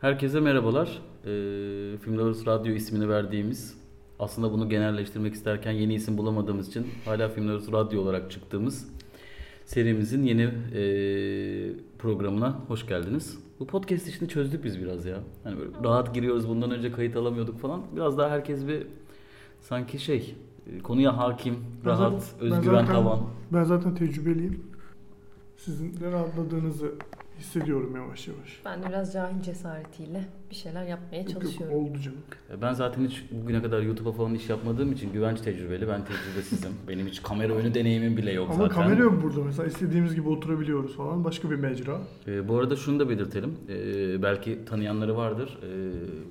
Herkese merhabalar. Ee, Film Lovers Radyo ismini verdiğimiz, aslında bunu genelleştirmek isterken yeni isim bulamadığımız için hala Film Lovers Radyo olarak çıktığımız serimizin yeni e, programına hoş geldiniz. Bu podcast işini çözdük biz biraz ya. Hani böyle rahat giriyoruz, bundan önce kayıt alamıyorduk falan. Biraz daha herkes bir sanki şey, e, konuya hakim, Ben rahat, zaten- ben özgüven zaten- tavan. Ben zaten tecrübeliyim. Sizin de rahatladığınızı hissediyorum yavaş yavaş. Ben de biraz cahil cesaretiyle bir şeyler yapmaya Yok, yok, çalışıyorum. oldu canım. E, Ben zaten hiç bugüne kadar YouTube'a falan iş yapmadığım için güvenç tecrübeli, ben tecrübesizim. Benim hiç kamera önü deneyimim bile yok Ama zaten. kamera yok burada mesela istediğimiz gibi oturabiliyoruz falan. Başka bir mecra. E, bu arada şunu da belirtelim. E, belki tanıyanları vardır. E,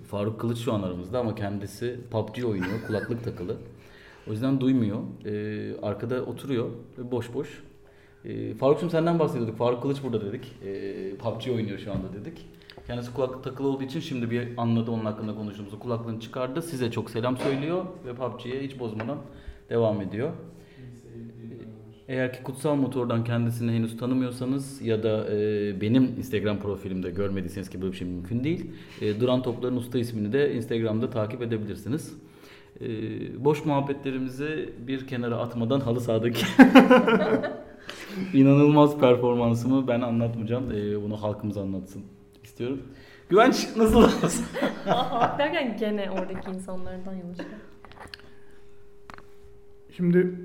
Faruk Kılıç şu an aramızda ama kendisi PUBG oynuyor, kulaklık takılı. O yüzden duymuyor. E, arkada oturuyor, boş boş. E, Faruk'cum senden bahsediyorduk. Faruk Kılıç burada dedik. E, PUBG oynuyor şu anda dedik. Kendisi kulaklık takılı olduğu için şimdi bir anladı onun hakkında konuştuğumuzu. Kulaklığını çıkardı. Size çok selam söylüyor ve PUBG'ye hiç bozmadan devam ediyor. Eğer ki kutsal motordan kendisini henüz tanımıyorsanız ya da e, benim Instagram profilimde görmediyseniz ki böyle bir şey mümkün değil. E, Duran Topların Usta ismini de Instagram'da takip edebilirsiniz. E, boş muhabbetlerimizi bir kenara atmadan halı sahadaki inanılmaz performansımı ben anlatmayacağım. E, bunu halkımız anlatsın istiyorum. Güvenç nasıl olsun? Halk derken gene oradaki insanlardan yola çıkarak. Şimdi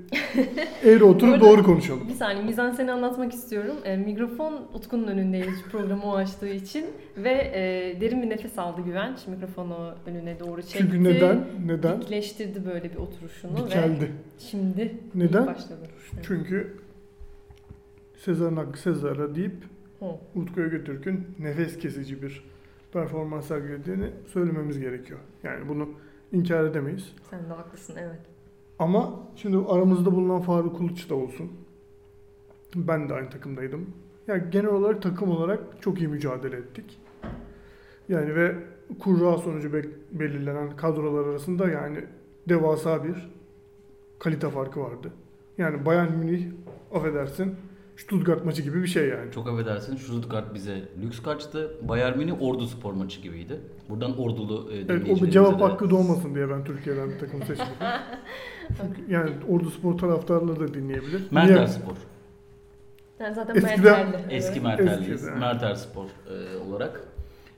eğri oturup doğru konuşalım. Bir saniye mizanseni anlatmak istiyorum. E, mikrofon Utku'nun önündeyiz programı o açtığı için ve e, derin bir nefes aldı Güvenç. Mikrofonu önüne doğru çekti. Çünkü neden? Neden? Dikleştirdi böyle bir oturuşunu ve Dikeldi. şimdi Neden? başladı. Çünkü Sezar'ın hakkı Sezar'a deyip Hı. Utku'ya götürürken nefes kesici bir performans sergilediğini söylememiz gerekiyor. Yani bunu inkar edemeyiz. Sen de haklısın evet. Ama şimdi aramızda bulunan Faruk Kılıç da olsun. Ben de aynı takımdaydım. Yani genel olarak takım olarak çok iyi mücadele ettik. Yani ve kurra sonucu belirlenen kadrolar arasında yani devasa bir kalite farkı vardı. Yani Bayern Münih affedersin Stuttgart maçı gibi bir şey yani. Çok affedersin Stuttgart bize lüks kaçtı. Bayern Münih Ordu spor maçı gibiydi. Buradan Ordulu e, Evet, o bir cevap de- hakkı doğmasın diye ben Türkiye'den bir takım. Çünkü yani Ordu Spor taraftarları da dinleyebilir. Mertel Niye? Spor. Yani zaten Eskiden- Mertel'di. Eski. Mertelliyiz. Eskiden. Mertel Spor e, olarak.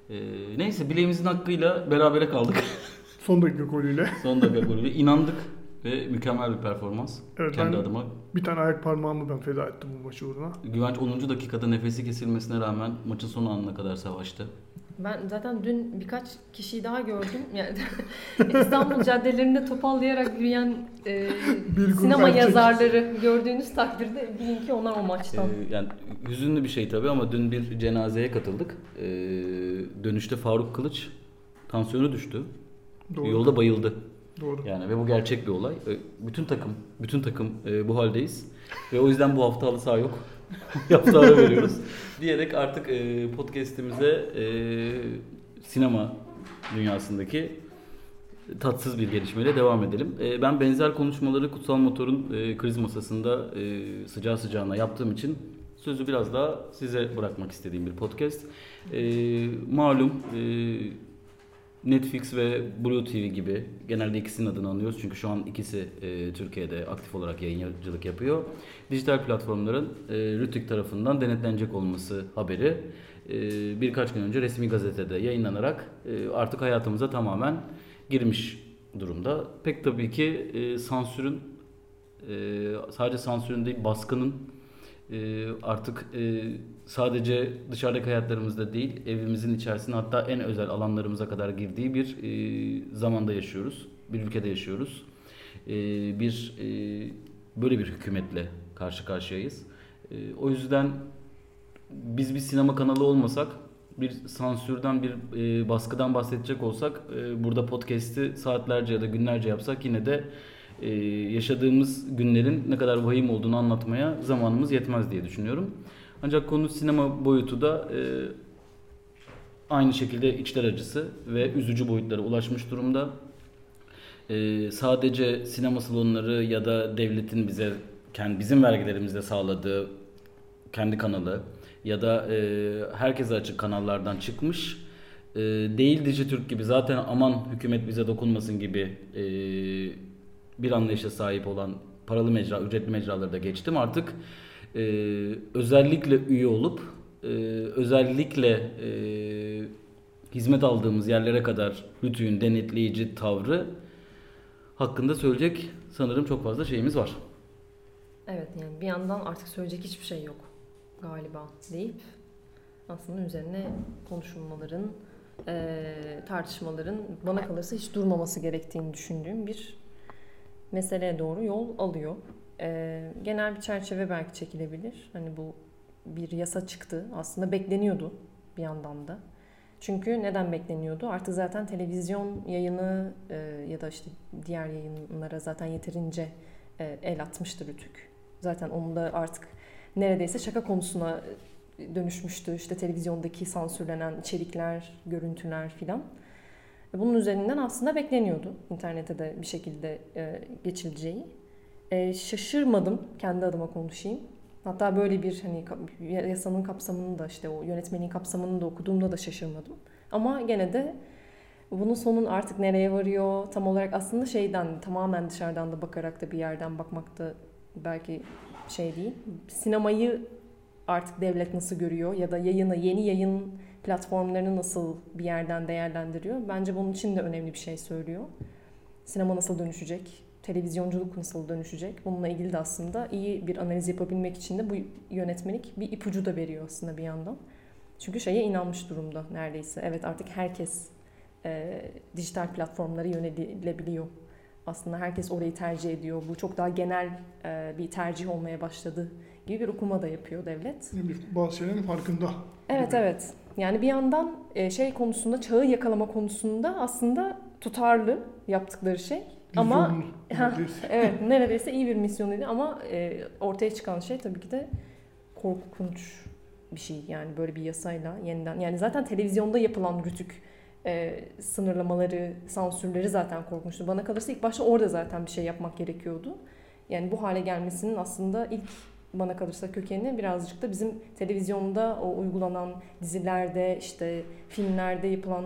E, neyse bileğimizin hakkıyla berabere kaldık. Son dakika golüyle. Son dakika golüyle. inandık ve mükemmel bir performans. Evet, Kendi ben- adıma. Bir tane ayak parmağımı ben feda ettim bu maçı uğruna. Güvenç 10. dakikada nefesi kesilmesine rağmen maçın son anına kadar savaştı. Ben zaten dün birkaç kişiyi daha gördüm. Yani İstanbul caddelerinde topallayarak yürüyen e, Bir sinema erkek. yazarları gördüğünüz takdirde bilin ki onlar o maçtan. E, yani hüzünlü bir şey tabii ama dün bir cenazeye katıldık. E, dönüşte Faruk Kılıç tansiyonu düştü. Doğru. Yolda bayıldı. Doğru. Yani ve bu gerçek bir olay. Bütün takım, bütün takım e, bu haldeyiz. Ve o yüzden bu hafta halı saha yok. Hafta ara veriyoruz. Diyerek artık e, podcast'imize e, sinema dünyasındaki tatsız bir gelişmeyle devam edelim. Ben benzer konuşmaları Kutsal Motor'un kriz masasında e, sıcağı sıcağına yaptığım için sözü biraz daha size bırakmak istediğim bir podcast. Malum Netflix ve Blue TV gibi genelde ikisinin adını anıyoruz çünkü şu an ikisi e, Türkiye'de aktif olarak yayıncılık yapıyor. Dijital platformların e, Rütük tarafından denetlenecek olması haberi e, birkaç gün önce resmi gazetede yayınlanarak e, artık hayatımıza tamamen girmiş durumda. Pek tabii ki e, sansürün e, sadece sansürün değil baskının e, artık e, sadece dışarıdaki hayatlarımızda değil evimizin içerisine hatta en özel alanlarımıza kadar girdiği bir e, zamanda yaşıyoruz. Bir ülkede yaşıyoruz. E, bir e, böyle bir hükümetle karşı karşıyayız. E, o yüzden biz bir sinema kanalı olmasak bir sansürden bir e, baskıdan bahsedecek olsak e, burada podcast'i saatlerce ya da günlerce yapsak yine de e, yaşadığımız günlerin ne kadar vahim olduğunu anlatmaya zamanımız yetmez diye düşünüyorum. Ancak konu sinema boyutu da e, aynı şekilde içler acısı ve üzücü boyutlara ulaşmış durumda. E, sadece sinema salonları ya da devletin bize kendi bizim vergilerimizle sağladığı kendi kanalı ya da e, herkese açık kanallardan çıkmış e, değil Dijitürk gibi zaten aman hükümet bize dokunmasın gibi e, bir anlayışa sahip olan paralı mecra, ücretli mecraları da geçtim. Artık e, özellikle üye olup e, özellikle e, hizmet aldığımız yerlere kadar Rütü'nün denetleyici tavrı hakkında söyleyecek sanırım çok fazla şeyimiz var. Evet yani bir yandan artık söyleyecek hiçbir şey yok galiba deyip aslında üzerine konuşulmaların, eee, tartışmaların bana kalırsa hiç durmaması gerektiğini düşündüğüm bir meseleye doğru yol alıyor. Eee, genel bir çerçeve belki çekilebilir. Hani bu bir yasa çıktı. Aslında bekleniyordu bir yandan da. Çünkü neden bekleniyordu? Artık zaten televizyon yayını e, ya da işte diğer yayınlara zaten yeterince e, el atmıştı Rütük. Zaten onun da artık neredeyse şaka konusuna e, dönüşmüştü. İşte televizyondaki sansürlenen içerikler, görüntüler filan. Bunun üzerinden aslında bekleniyordu internete de bir şekilde e, geçileceği. E, şaşırmadım kendi adıma konuşayım. Hatta böyle bir hani yasanın kapsamını da işte o yönetmenin kapsamını da okuduğumda da şaşırmadım. Ama gene de bunun sonun artık nereye varıyor tam olarak aslında şeyden tamamen dışarıdan da bakarak da bir yerden bakmak da belki şey değil. Sinemayı artık devlet nasıl görüyor ya da yayını yeni yayın platformlarını nasıl bir yerden değerlendiriyor. Bence bunun için de önemli bir şey söylüyor. Sinema nasıl dönüşecek? Televizyonculuk nasıl dönüşecek? Bununla ilgili de aslında iyi bir analiz yapabilmek için de bu yönetmelik bir ipucu da veriyor aslında bir yandan. Çünkü şeye inanmış durumda neredeyse. Evet artık herkes e, dijital platformlara yönelilebiliyor. Aslında herkes orayı tercih ediyor. Bu çok daha genel e, bir tercih olmaya başladı gibi bir okuma da yapıyor devlet. Bazı şeylerin farkında. Evet gibi. evet. Yani bir yandan e, şey konusunda çağı yakalama konusunda aslında tutarlı yaptıkları şey. Ama Vizyonlu Ha, evet neredeyse iyi bir misyonuydu ama e, ortaya çıkan şey tabii ki de korkunç bir şey yani böyle bir yasayla yeniden yani zaten televizyonda yapılan rütük e, sınırlamaları, sansürleri zaten korkunçtu. Bana kalırsa ilk başta orada zaten bir şey yapmak gerekiyordu. Yani bu hale gelmesinin aslında ilk bana kalırsa kökeni birazcık da bizim televizyonda o uygulanan dizilerde işte filmlerde yapılan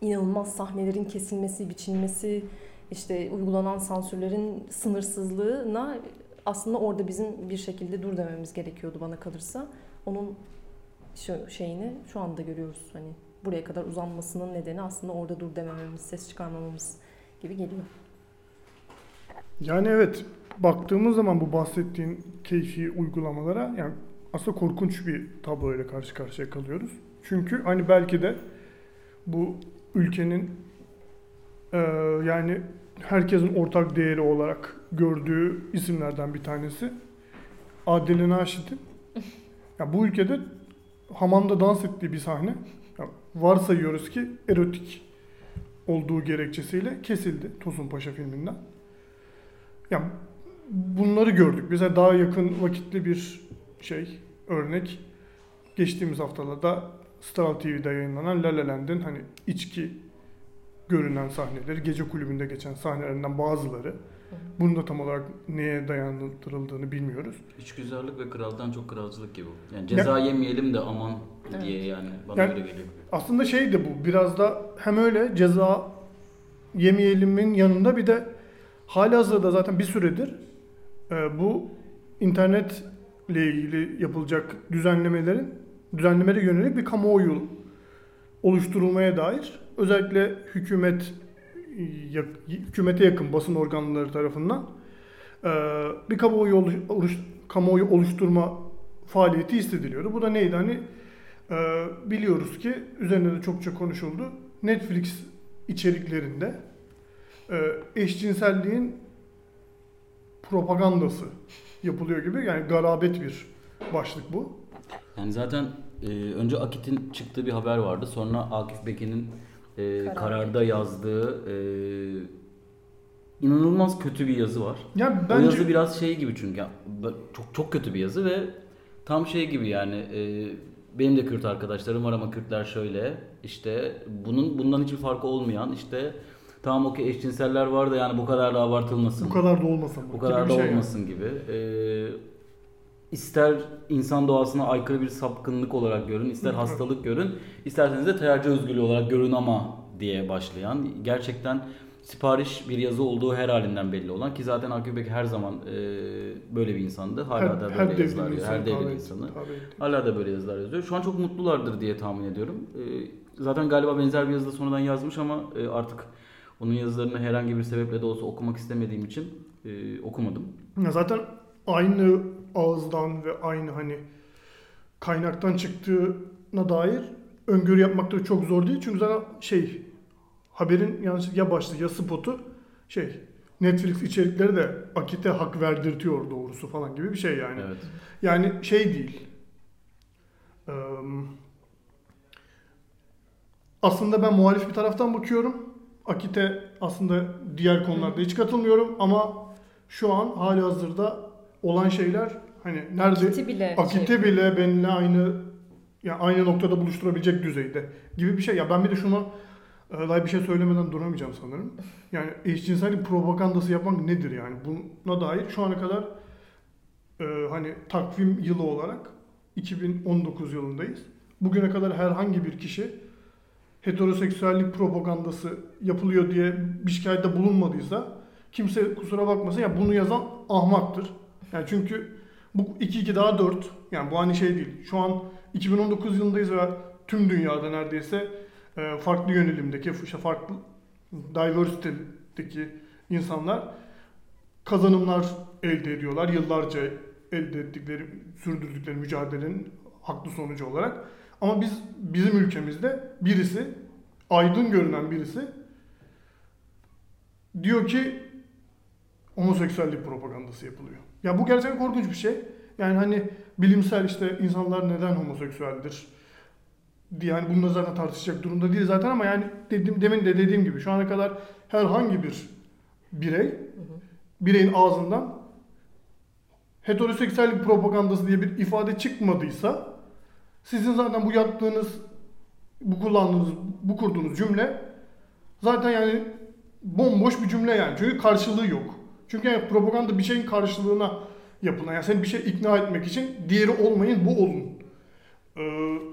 inanılmaz sahnelerin kesilmesi, biçilmesi, işte uygulanan sansürlerin sınırsızlığına aslında orada bizim bir şekilde dur dememiz gerekiyordu bana kalırsa. Onun şeyini şu anda görüyoruz. Hani buraya kadar uzanmasının nedeni aslında orada dur demememiz, ses çıkarmamamız gibi geliyor. Yani evet baktığımız zaman bu bahsettiğin keyfi uygulamalara yani aslında korkunç bir tabloyla karşı karşıya kalıyoruz. Çünkü hani belki de bu ülkenin eee, yani herkesin ortak değeri olarak gördüğü isimlerden bir tanesi Adile Naşit'in ya bu ülkede hamamda dans ettiği bir sahne ya varsayıyoruz ki erotik olduğu gerekçesiyle kesildi Tosun Paşa filminden. Ya bunları gördük. Mesela daha yakın vakitli bir şey, örnek. Geçtiğimiz haftalarda Star TV'de yayınlanan La La Land'in hani içki görünen sahneleri, gece kulübünde geçen sahnelerinden bazıları. Bunun da tam olarak neye dayandırıldığını bilmiyoruz. İçgüzarlık ve kraldan çok kralcılık gibi. Yani ceza yemeyelim de aman diye yani bana Yani- öyle geliyor. Aslında şey de bu biraz da hem öyle ceza yemeyelimin yanında bir de hali hazırda zaten bir süredir bu internetle ilgili yapılacak düzenlemelerin düzenlemelere yönelik bir kamuoyu oluşturulmaya dair özellikle hükümet yak- hükümete yakın basın organları tarafından e, bir kamuoyu oluş, kamuoyu oluşturma faaliyeti hissediliyordu. Bu da neydi hani ee, biliyoruz ki üzerinde de çokça konuşuldu. Netflix içeriklerinde e, eşcinselliğin propagandası yapılıyor gibi yani garabet bir başlık bu. Yani zaten e, önce Akit'in çıktığı bir haber vardı. Sonra Akif Bekin'in e, Karar. kararda yazdığı e, inanılmaz kötü bir yazı var. O bence yazı biraz şey gibi çünkü ya, çok çok kötü bir yazı ve tam şey gibi yani e, benim de Kürt arkadaşlarım var ama Kürtler şöyle işte bunun bundan hiçbir farkı olmayan işte tamam okey eşcinseller var da yani bu kadar da abartılmasın. bu kadar da olmasa mı? Bu kadar da şey yani. olmasın gibi. Ee, ister insan doğasına aykırı bir sapkınlık olarak görün, ister hastalık görün, isterseniz de tercih özgürlüğü olarak görün ama diye başlayan gerçekten sipariş bir yazı olduğu her halinden belli olan ki zaten Akif Bek her zaman e, böyle bir insandı. Hala da böyle yazılar yazıyor. Her devrin insanı. Hala da böyle yazılar yazıyor. Şu an çok mutlulardır diye tahmin ediyorum. E, zaten galiba benzer bir yazıda sonradan yazmış ama e, artık onun yazılarını herhangi bir sebeple de olsa okumak istemediğim için e, okumadım. Ya zaten aynı ağızdan ve aynı hani kaynaktan çıktığına dair öngörü yapmak da çok zor değil. Çünkü zaten şey haberin yanlış ya başlığı ya spotu şey Netflix içerikleri de Akit'e hak verdirtiyor doğrusu falan gibi bir şey yani. Evet. Yani şey değil. Aslında ben muhalif bir taraftan bakıyorum. Akit'e aslında diğer konularda hiç katılmıyorum ama şu an hali hazırda olan şeyler hani nerede Akit'i bile Akit'e şey- bile benimle aynı ya aynı noktada buluşturabilecek düzeyde gibi bir şey. Ya ben bir de şuna e, daha bir şey söylemeden duramayacağım sanırım. Yani eşcinsellik propagandası yapmak nedir yani? Buna dair şu ana kadar e, hani takvim yılı olarak 2019 yılındayız. Bugüne kadar herhangi bir kişi heteroseksüellik propagandası yapılıyor diye bir şikayette bulunmadıysa kimse kusura bakmasın ya bunu yazan ahmaktır. Yani çünkü bu 2-2 daha 4 yani bu hani şey değil. Şu an 2019 yılındayız ve tüm dünyada neredeyse e, farklı yönelimdeki işte farklı diversity'deki insanlar kazanımlar elde ediyorlar. Yıllarca elde ettikleri, sürdürdükleri mücadelenin haklı sonucu olarak. Ama biz bizim ülkemizde birisi aydın görünen birisi diyor ki homoseksüellik propagandası yapılıyor. Ya bu gerçekten korkunç bir şey. Yani hani bilimsel işte insanlar neden homoseksüeldir diye yani bununla zaten tartışacak durumda değil zaten ama yani dedim, demin de dediğim gibi şu ana kadar herhangi bir birey bireyin ağzından heteroseksüellik propagandası diye bir ifade çıkmadıysa sizin zaten bu yaptığınız bu kullandığınız bu kurduğunuz cümle zaten yani bomboş bir cümle yani. Çünkü karşılığı yok. Çünkü yani propaganda bir şeyin karşılığına yapılan yani seni bir şey ikna etmek için diğeri olmayın bu olun e,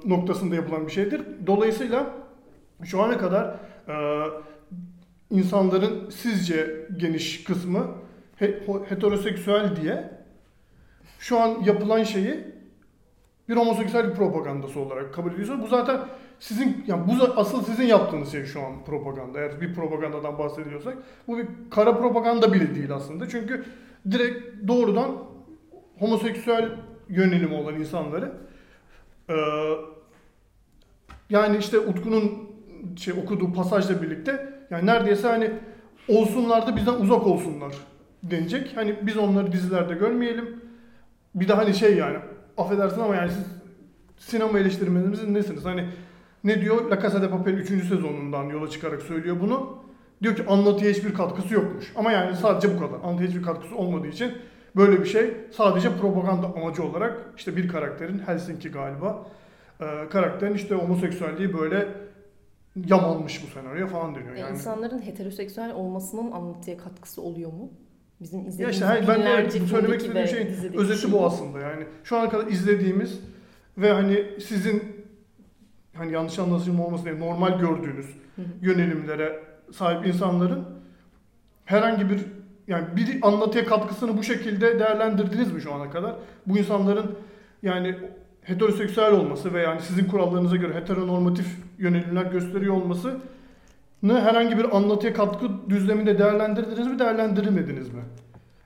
noktasında yapılan bir şeydir. Dolayısıyla şu ana kadar e, insanların sizce geniş kısmı he- heteroseksüel diye şu an yapılan şeyi bir homoseksüel propagandası olarak kabul ediyorsa bu zaten sizin yani bu asıl sizin yaptığınız şey şu an propaganda. Eğer bir propagandadan bahsediyorsak bu bir kara propaganda bile değil aslında. Çünkü direkt doğrudan homoseksüel yönelimi olan insanları eee, yani işte Utku'nun şey okuduğu pasajla birlikte yani neredeyse hani olsunlar da bizden uzak olsunlar denecek. Hani biz onları dizilerde görmeyelim. Bir de hani şey yani affedersin ama yani siz sinema eleştirmenimizin nesiniz? Hani ne diyor? La Casa de Papel 3. sezonundan yola çıkarak söylüyor bunu. Diyor ki anlatıya hiçbir katkısı yokmuş. Ama yani sadece bu kadar. Anlatıya hiçbir katkısı olmadığı için böyle bir şey sadece propaganda amacı olarak işte bir karakterin Helsinki galiba e, karakterin işte homoseksüelliği böyle yamanmış bu senaryoya falan deniyor. E, Yani İnsanların heteroseksüel olmasının anlatıya katkısı oluyor mu? Bizim Ya izlediğimiz işte hayır, ben de söylemek istediğim dizideki özeti şey bu aslında yani. Şu ana kadar izlediğimiz ve hani sizin hani yanlış anlaşılma olmasın diye normal gördüğünüz hı. yönelimlere sahip insanların herhangi bir yani bir anlatıya katkısını bu şekilde değerlendirdiniz mi şu ana kadar? Bu insanların yani heteroseksüel olması ve yani sizin kurallarınıza göre heteronormatif yönelimler gösteriyor olması herhangi bir anlatıya katkı düzleminde değerlendirdiniz mi, değerlendirmediniz mi?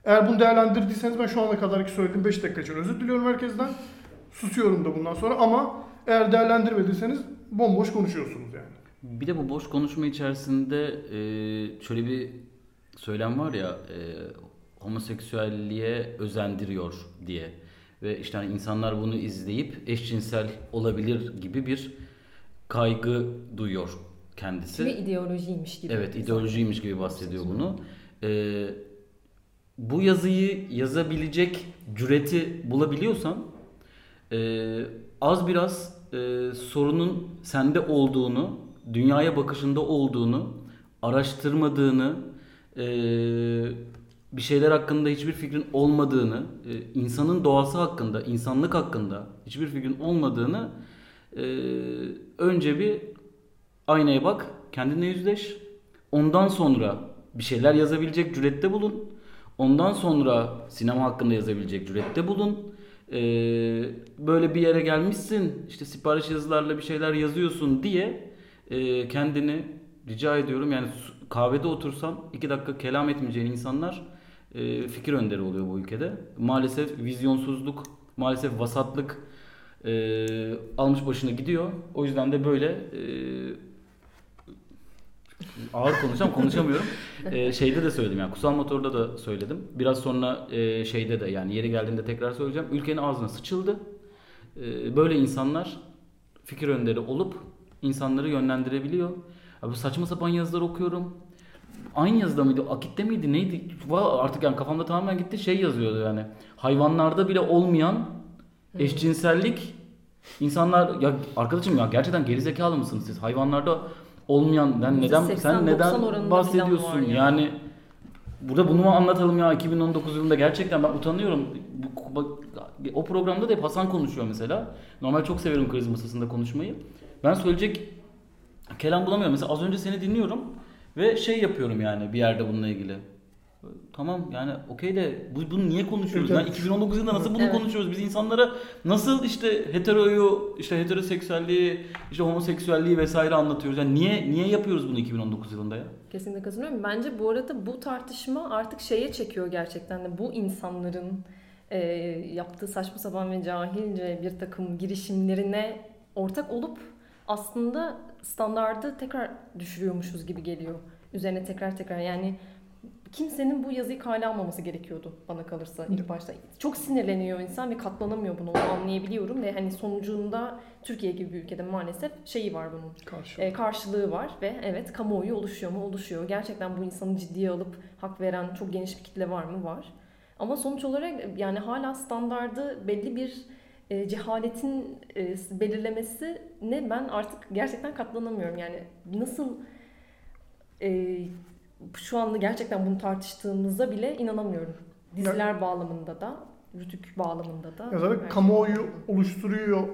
Eğer bunu değerlendirdiyseniz ben şu ana kadarki söylediğim 5 dakika için özür diliyorum herkesten. Susuyorum da bundan sonra ama eğer değerlendirmediyseniz bomboş konuşuyorsunuz yani. Bir de bu boş konuşma içerisinde e, şöyle bir söylem var ya e, homoseksüelliğe özendiriyor diye ve işte hani insanlar bunu izleyip eşcinsel olabilir gibi bir kaygı duyuyor kendisi. Ve ideolojiymiş gibi. Evet ideolojiymiş gibi bahsediyor bunu. Ee, bu yazıyı yazabilecek cüreti bulabiliyorsan e, az biraz e, sorunun sende olduğunu, dünyaya bakışında olduğunu, araştırmadığını, e, bir şeyler hakkında hiçbir fikrin olmadığını, e, insanın doğası hakkında, insanlık hakkında hiçbir fikrin olmadığını e, önce bir aynaya bak, kendine yüzleş. Ondan sonra bir şeyler yazabilecek cürette bulun. Ondan sonra sinema hakkında yazabilecek cürette bulun. Ee, böyle bir yere gelmişsin, işte sipariş yazılarla bir şeyler yazıyorsun diye e, kendini rica ediyorum yani kahvede otursam iki dakika kelam etmeyeceğin insanlar e, fikir önderi oluyor bu ülkede. Maalesef vizyonsuzluk, maalesef vasatlık e, almış başına gidiyor. O yüzden de böyle e, ağır konuşacağım konuşamıyorum. Ee, şeyde de söyledim yani Kutsal Motor'da da söyledim. Biraz sonra e, şeyde de yani yeri geldiğinde tekrar söyleyeceğim. Ülkenin ağzına sıçıldı. Ee, böyle insanlar fikir önderi olup insanları yönlendirebiliyor. Abi saçma sapan yazılar okuyorum. Aynı yazıda mıydı? Akit'te miydi? Neydi? Artık yani kafamda tamamen gitti. Şey yazıyordu yani. Hayvanlarda bile olmayan eşcinsellik insanlar ya arkadaşım ya gerçekten gerizekalı mısınız siz? Hayvanlarda olmayan ben neden %80-90 sen neden bahsediyorsun? yani. Yani burada bunu mu anlatalım ya 2019 yılında gerçekten ben utanıyorum. Bak, o programda da hep Hasan konuşuyor mesela. Normal çok severim kriz masasında konuşmayı. Ben söyleyecek kelam bulamıyorum. Mesela az önce seni dinliyorum ve şey yapıyorum yani bir yerde bununla ilgili. Tamam yani okey de bu, bunu niye konuşuyoruz? Evet, evet. 2019 yılında nasıl bunu Evet. konuşuyoruz? Biz insanlara nasıl işte heteroyu, işte heteroseksüelliği, işte homoseksüelliği vesaire anlatıyoruz. Yani niye niye yapıyoruz bunu 2019 yılında ya? Kesinlikle katılıyorum. Bence bu arada bu tartışma artık şeye çekiyor gerçekten de bu insanların e, yaptığı saçma sapan ve cahilce bir takım girişimlerine ortak olup aslında standardı tekrar düşürüyormuşuz gibi geliyor. Üzerine tekrar tekrar yani kimsenin bu yazıyı kale almaması gerekiyordu bana kalırsa ilk başta. Çok sinirleniyor insan ve katlanamıyor bunu onu anlayabiliyorum ve hani sonucunda Türkiye gibi bir ülkede maalesef şeyi var bunun Karşı. e, karşılığı var ve evet kamuoyu oluşuyor mu? Oluşuyor. Gerçekten bu insanı ciddiye alıp hak veren çok geniş bir kitle var mı? Var. Ama sonuç olarak yani hala standardı belli bir e, cehaletin e, belirlemesi ne ben artık gerçekten katlanamıyorum. Yani nasıl e, şu anda gerçekten bunu tartıştığımızda bile inanamıyorum. Diziler bağlamında da, rütük bağlamında da. Ya zaten kamuoyu şey. oluşturuyor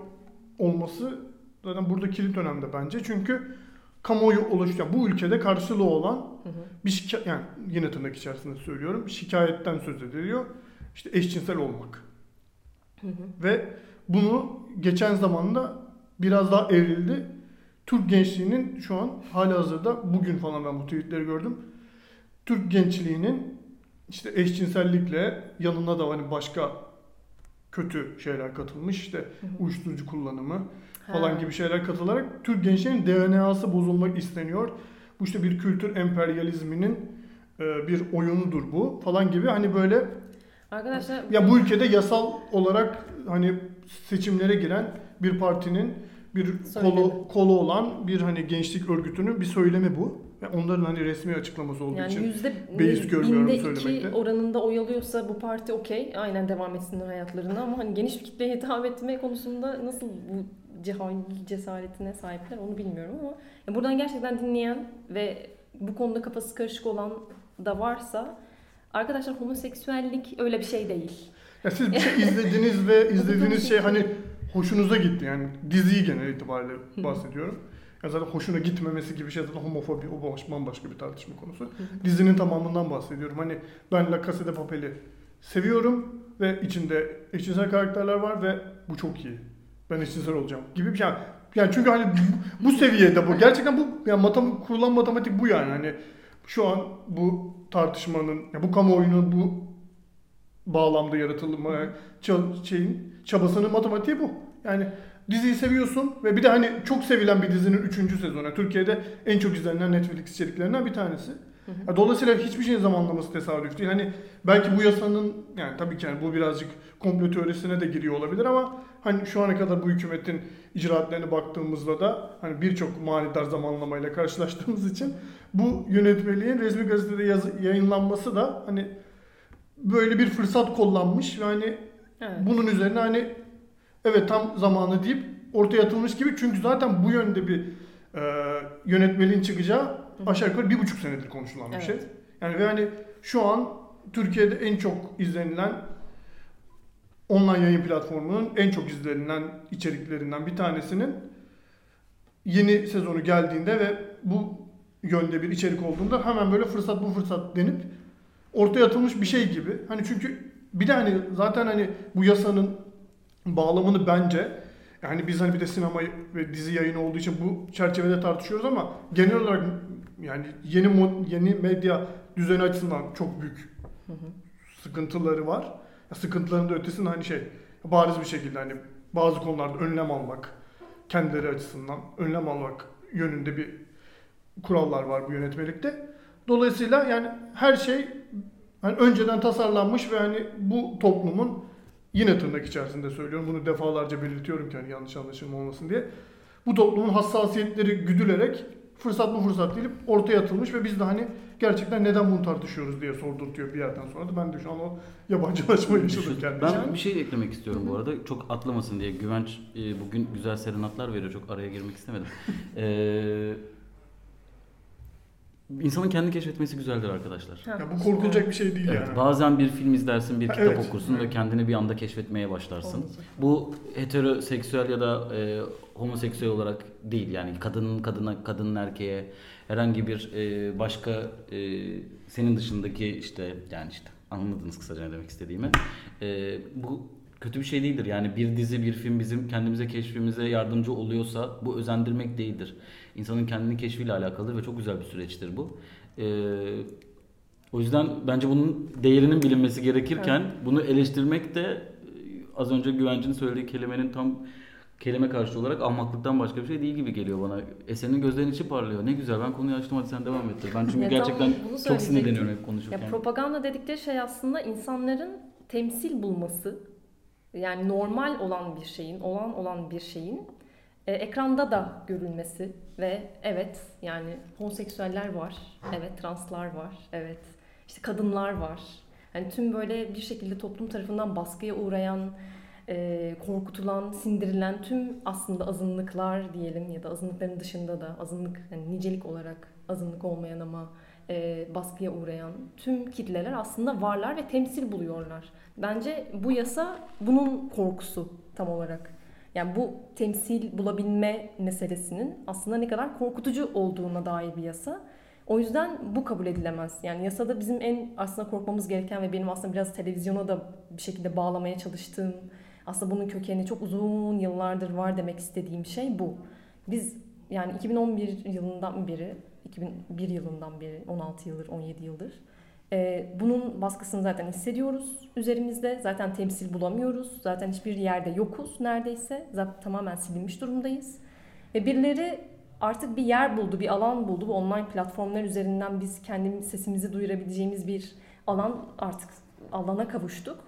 olması zaten burada kilit önemli bence. Çünkü kamuoyu oluşturuyor. Bu ülkede karşılığı olan Hı hı. bir şikayet, yani yine tırnak içerisinde söylüyorum, şikayetten söz ediliyor. İşte eşcinsel olmak. Hı hı. Ve bunu geçen zamanda biraz daha evrildi. Türk gençliğinin şu an hali hazırda bugün falan ben bu tweetleri gördüm. Türk gençliğinin işte eşcinsellikle yanına da hani başka kötü şeyler katılmış işte uyuşturucu kullanımı falan Ha. gibi şeyler katılarak Türk gençliğinin DNA'sı bozulmak isteniyor. Bu işte bir kültür emperyalizminin e, bir oyunudur bu falan gibi hani böyle Arkadaşlar ya bu ülkede yasal olarak hani seçimlere giren bir partinin bir Söylemi. kolu kolu olan bir hani gençlik örgütünün bir söylemi bu. Ve onların hani resmi açıklaması olduğu Yani için. yüzde beis görmüyorum söylemekte. oranında oy alıyorsa bu parti okey. Aynen devam etsinler hayatlarına ama hani geniş bir kitleye hitap etme konusunda nasıl bu cehal cesaretine sahipler onu bilmiyorum ama ya buradan gerçekten dinleyen ve bu konuda kafası karışık olan da varsa arkadaşlar homoseksüellik öyle bir şey değil. Ya siz bir şey izlediniz ve izlediğiniz şey hani hoşunuza gitti yani diziyi genel itibariyle bahsediyorum. Ya zaten hoşuna gitmemesi gibi şey zaten homofobi o baş- bambaşka bir tartışma konusu. Dizinin tamamından bahsediyorum. Hani ben La Casa de Papel'i seviyorum ve içinde eşcinsel karakterler var ve bu çok iyi. Ben eşcinsel olacağım gibi bir şey. Yani çünkü hani bu, bu seviyede bu. Gerçekten bu yani matem kurulan matematik bu yani. Hani şu an bu tartışmanın, ya bu kamuoyunun bu bağlamda yaratılmaya ça- şeyin çabasının matematiği bu. Yani diziyi seviyorsun ve bir de hani çok sevilen bir dizinin 3. sezonu. Yani Türkiye'de en çok izlenen Netflix içeriklerinden bir tanesi. Hı hı. Dolayısıyla hiçbir şeyin zamanlaması tesadüf değil. Hani belki bu yasanın yani tabii ki yani bu birazcık komplo teorisine de giriyor olabilir ama hani şu ana kadar bu hükümetin icraatlerine baktığımızda da hani birçok manidar zamanlamayla karşılaştığımız için bu yönetmeliğin resmi gazetede yazı- yayınlanması da hani böyle bir fırsat kullanmış ve hani Evet. bunun üzerine hani evet tam zamanı deyip ortaya atılmış gibi çünkü zaten bu yönde bir e, yönetmeliğin çıkacağı aşağı yukarı bir buçuk senedir konuşulan bir Evet. şey. Yani ve hani şu an Türkiye'de en çok izlenilen online yayın platformunun en çok izlenilen içeriklerinden bir tanesinin yeni sezonu geldiğinde ve bu yönde bir içerik olduğunda hemen böyle fırsat bu fırsat denip ortaya atılmış bir şey gibi. Hani çünkü bir de hani zaten hani bu yasanın bağlamını bence yani biz hani bir de sinema ve dizi yayını olduğu için bu çerçevede tartışıyoruz ama genel olarak yani yeni mod- yeni medya düzeni açısından çok büyük Hı hı. sıkıntıları var. Ya sıkıntıların da ötesinde hani şey bariz bir şekilde hani bazı konularda önlem almak kendileri açısından önlem almak yönünde bir kurallar var bu yönetmelikte. Dolayısıyla yani her şey hani önceden tasarlanmış ve hani bu toplumun yine tırnak içerisinde söylüyorum bunu defalarca belirtiyorum ki hani yanlış anlaşılma olmasın diye. Bu toplumun hassasiyetleri güdülerek fırsat bu fırsat deyip ortaya atılmış ve biz de hani gerçekten neden bunu tartışıyoruz diye sordurtuyor bir yerden sonra da ben de şu an o yabancılaşma yaşadım kendime. Ben bir şey eklemek istiyorum bu arada. Çok atlamasın diye. Güvenç e, bugün güzel serenatlar veriyor. Çok araya girmek istemedim. Ee, insanın kendini keşfetmesi güzeldir arkadaşlar. Ya bu korkulacak bir şey değil Evet, yani. bazen bir film izlersin, bir Ha, kitap evet. okursun ve kendini bir anda keşfetmeye başlarsın. Olmayacak. Bu heteroseksüel ya da e, homoseksüel olarak değil yani kadının kadına, kadının erkeğe herhangi bir e, başka e, senin dışındaki işte yani işte anladınız kısaca ne demek istediğimi. E, bu kötü bir şey değildir. Yani bir dizi, bir film bizim kendimize keşfimize yardımcı oluyorsa bu özendirmek değildir. İnsanın kendini keşfiyle alakalıdır ve çok güzel bir süreçtir bu. E, o yüzden bence bunun değerinin bilinmesi gerekirken bunu eleştirmek de e, az önce güvencinin söylediği kelimenin tam kelime karşı olarak ahmaklıktan başka bir şey değil gibi geliyor bana. Eser'in gözlerinin içi parlıyor. Ne güzel ben konuyu açtım hadi sen devam et. Ben çünkü gerçekten çok sinirleniyorum hep konuşurken. Ya propaganda dedikleri şey aslında insanların temsil bulması. Yani normal olan bir şeyin, olan olan bir şeyin e, ekranda da görülmesi ve evet yani homoseksüeller var, evet translar var, evet işte kadınlar var. Yani tüm böyle bir şekilde toplum tarafından baskıya uğrayan, e, korkutulan, sindirilen tüm aslında azınlıklar diyelim ya da azınlıkların dışında da azınlık yani nicelik olarak azınlık olmayan ama e, baskıya uğrayan tüm kitleler aslında varlar ve temsil buluyorlar. Bence bu yasa bunun korkusu tam olarak. Yani bu temsil bulabilme meselesinin aslında ne kadar korkutucu olduğuna dair bir yasa. O yüzden bu kabul edilemez. Yani yasada bizim en aslında korkmamız gereken ve benim aslında biraz televizyona da bir şekilde bağlamaya çalıştığım aslında bunun kökeni çok uzun yıllardır var demek istediğim şey bu. Biz yani 2011 yılından beri, 2001 yılından beri, 16 yıldır, 17 yıldır e, bunun baskısını zaten hissediyoruz üzerimizde. Zaten temsil bulamıyoruz. Zaten hiçbir yerde yokuz neredeyse. Zaten tamamen silinmiş durumdayız. Ve birileri artık bir yer buldu, bir alan buldu. Bu online platformlar üzerinden biz kendi sesimizi duyurabileceğimiz bir alan artık alana kavuştuk.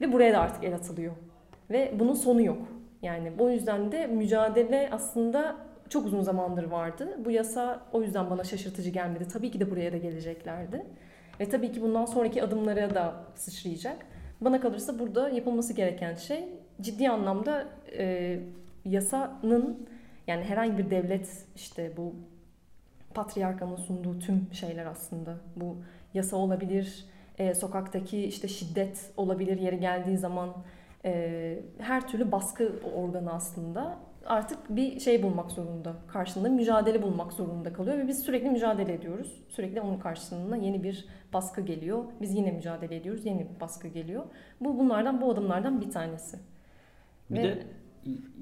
Ve buraya da artık el atılıyor. Ve bunun sonu yok. Yani bu yüzden de mücadele aslında çok uzun zamandır vardı. Bu yasa o yüzden bana şaşırtıcı gelmedi. Tabii ki de buraya da geleceklerdi. Ve tabii ki bundan sonraki adımlara da sıçrayacak. Bana kalırsa burada yapılması gereken şey ciddi anlamda e, yasanın yani herhangi bir devlet işte bu patriarkanın sunduğu tüm şeyler aslında bu yasa olabilir, e, sokaktaki işte şiddet olabilir yeri geldiği zaman e, her türlü baskı organı aslında artık bir şey bulmak zorunda. Karşılığında mücadele bulmak zorunda kalıyor ve biz sürekli mücadele ediyoruz. Sürekli onun karşılığında yeni bir baskı geliyor. Biz yine mücadele ediyoruz. Yeni bir baskı geliyor. Bu bunlardan bu adımlardan bir tanesi. Bir Ve- de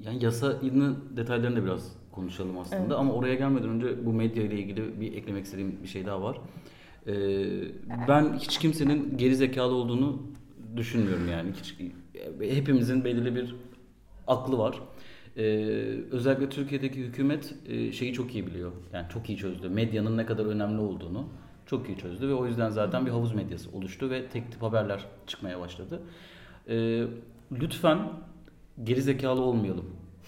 yani yasanın detaylarını da biraz konuşalım aslında Evet. ama oraya gelmeden önce bu medya ile ilgili bir eklemek istediğim bir şey daha var. Ee, ben hiç kimsenin geri zekalı olduğunu düşünmüyorum yani. Hiç, hepimizin belirli bir aklı var. Ee, özellikle Türkiye'deki hükümet e, şeyi çok iyi biliyor. Yani çok iyi çözdü. Medyanın ne kadar önemli olduğunu çok iyi çözdü ve o yüzden zaten bir havuz medyası oluştu ve tek tip haberler çıkmaya başladı. Ee, lütfen geri zekalı olmayalım.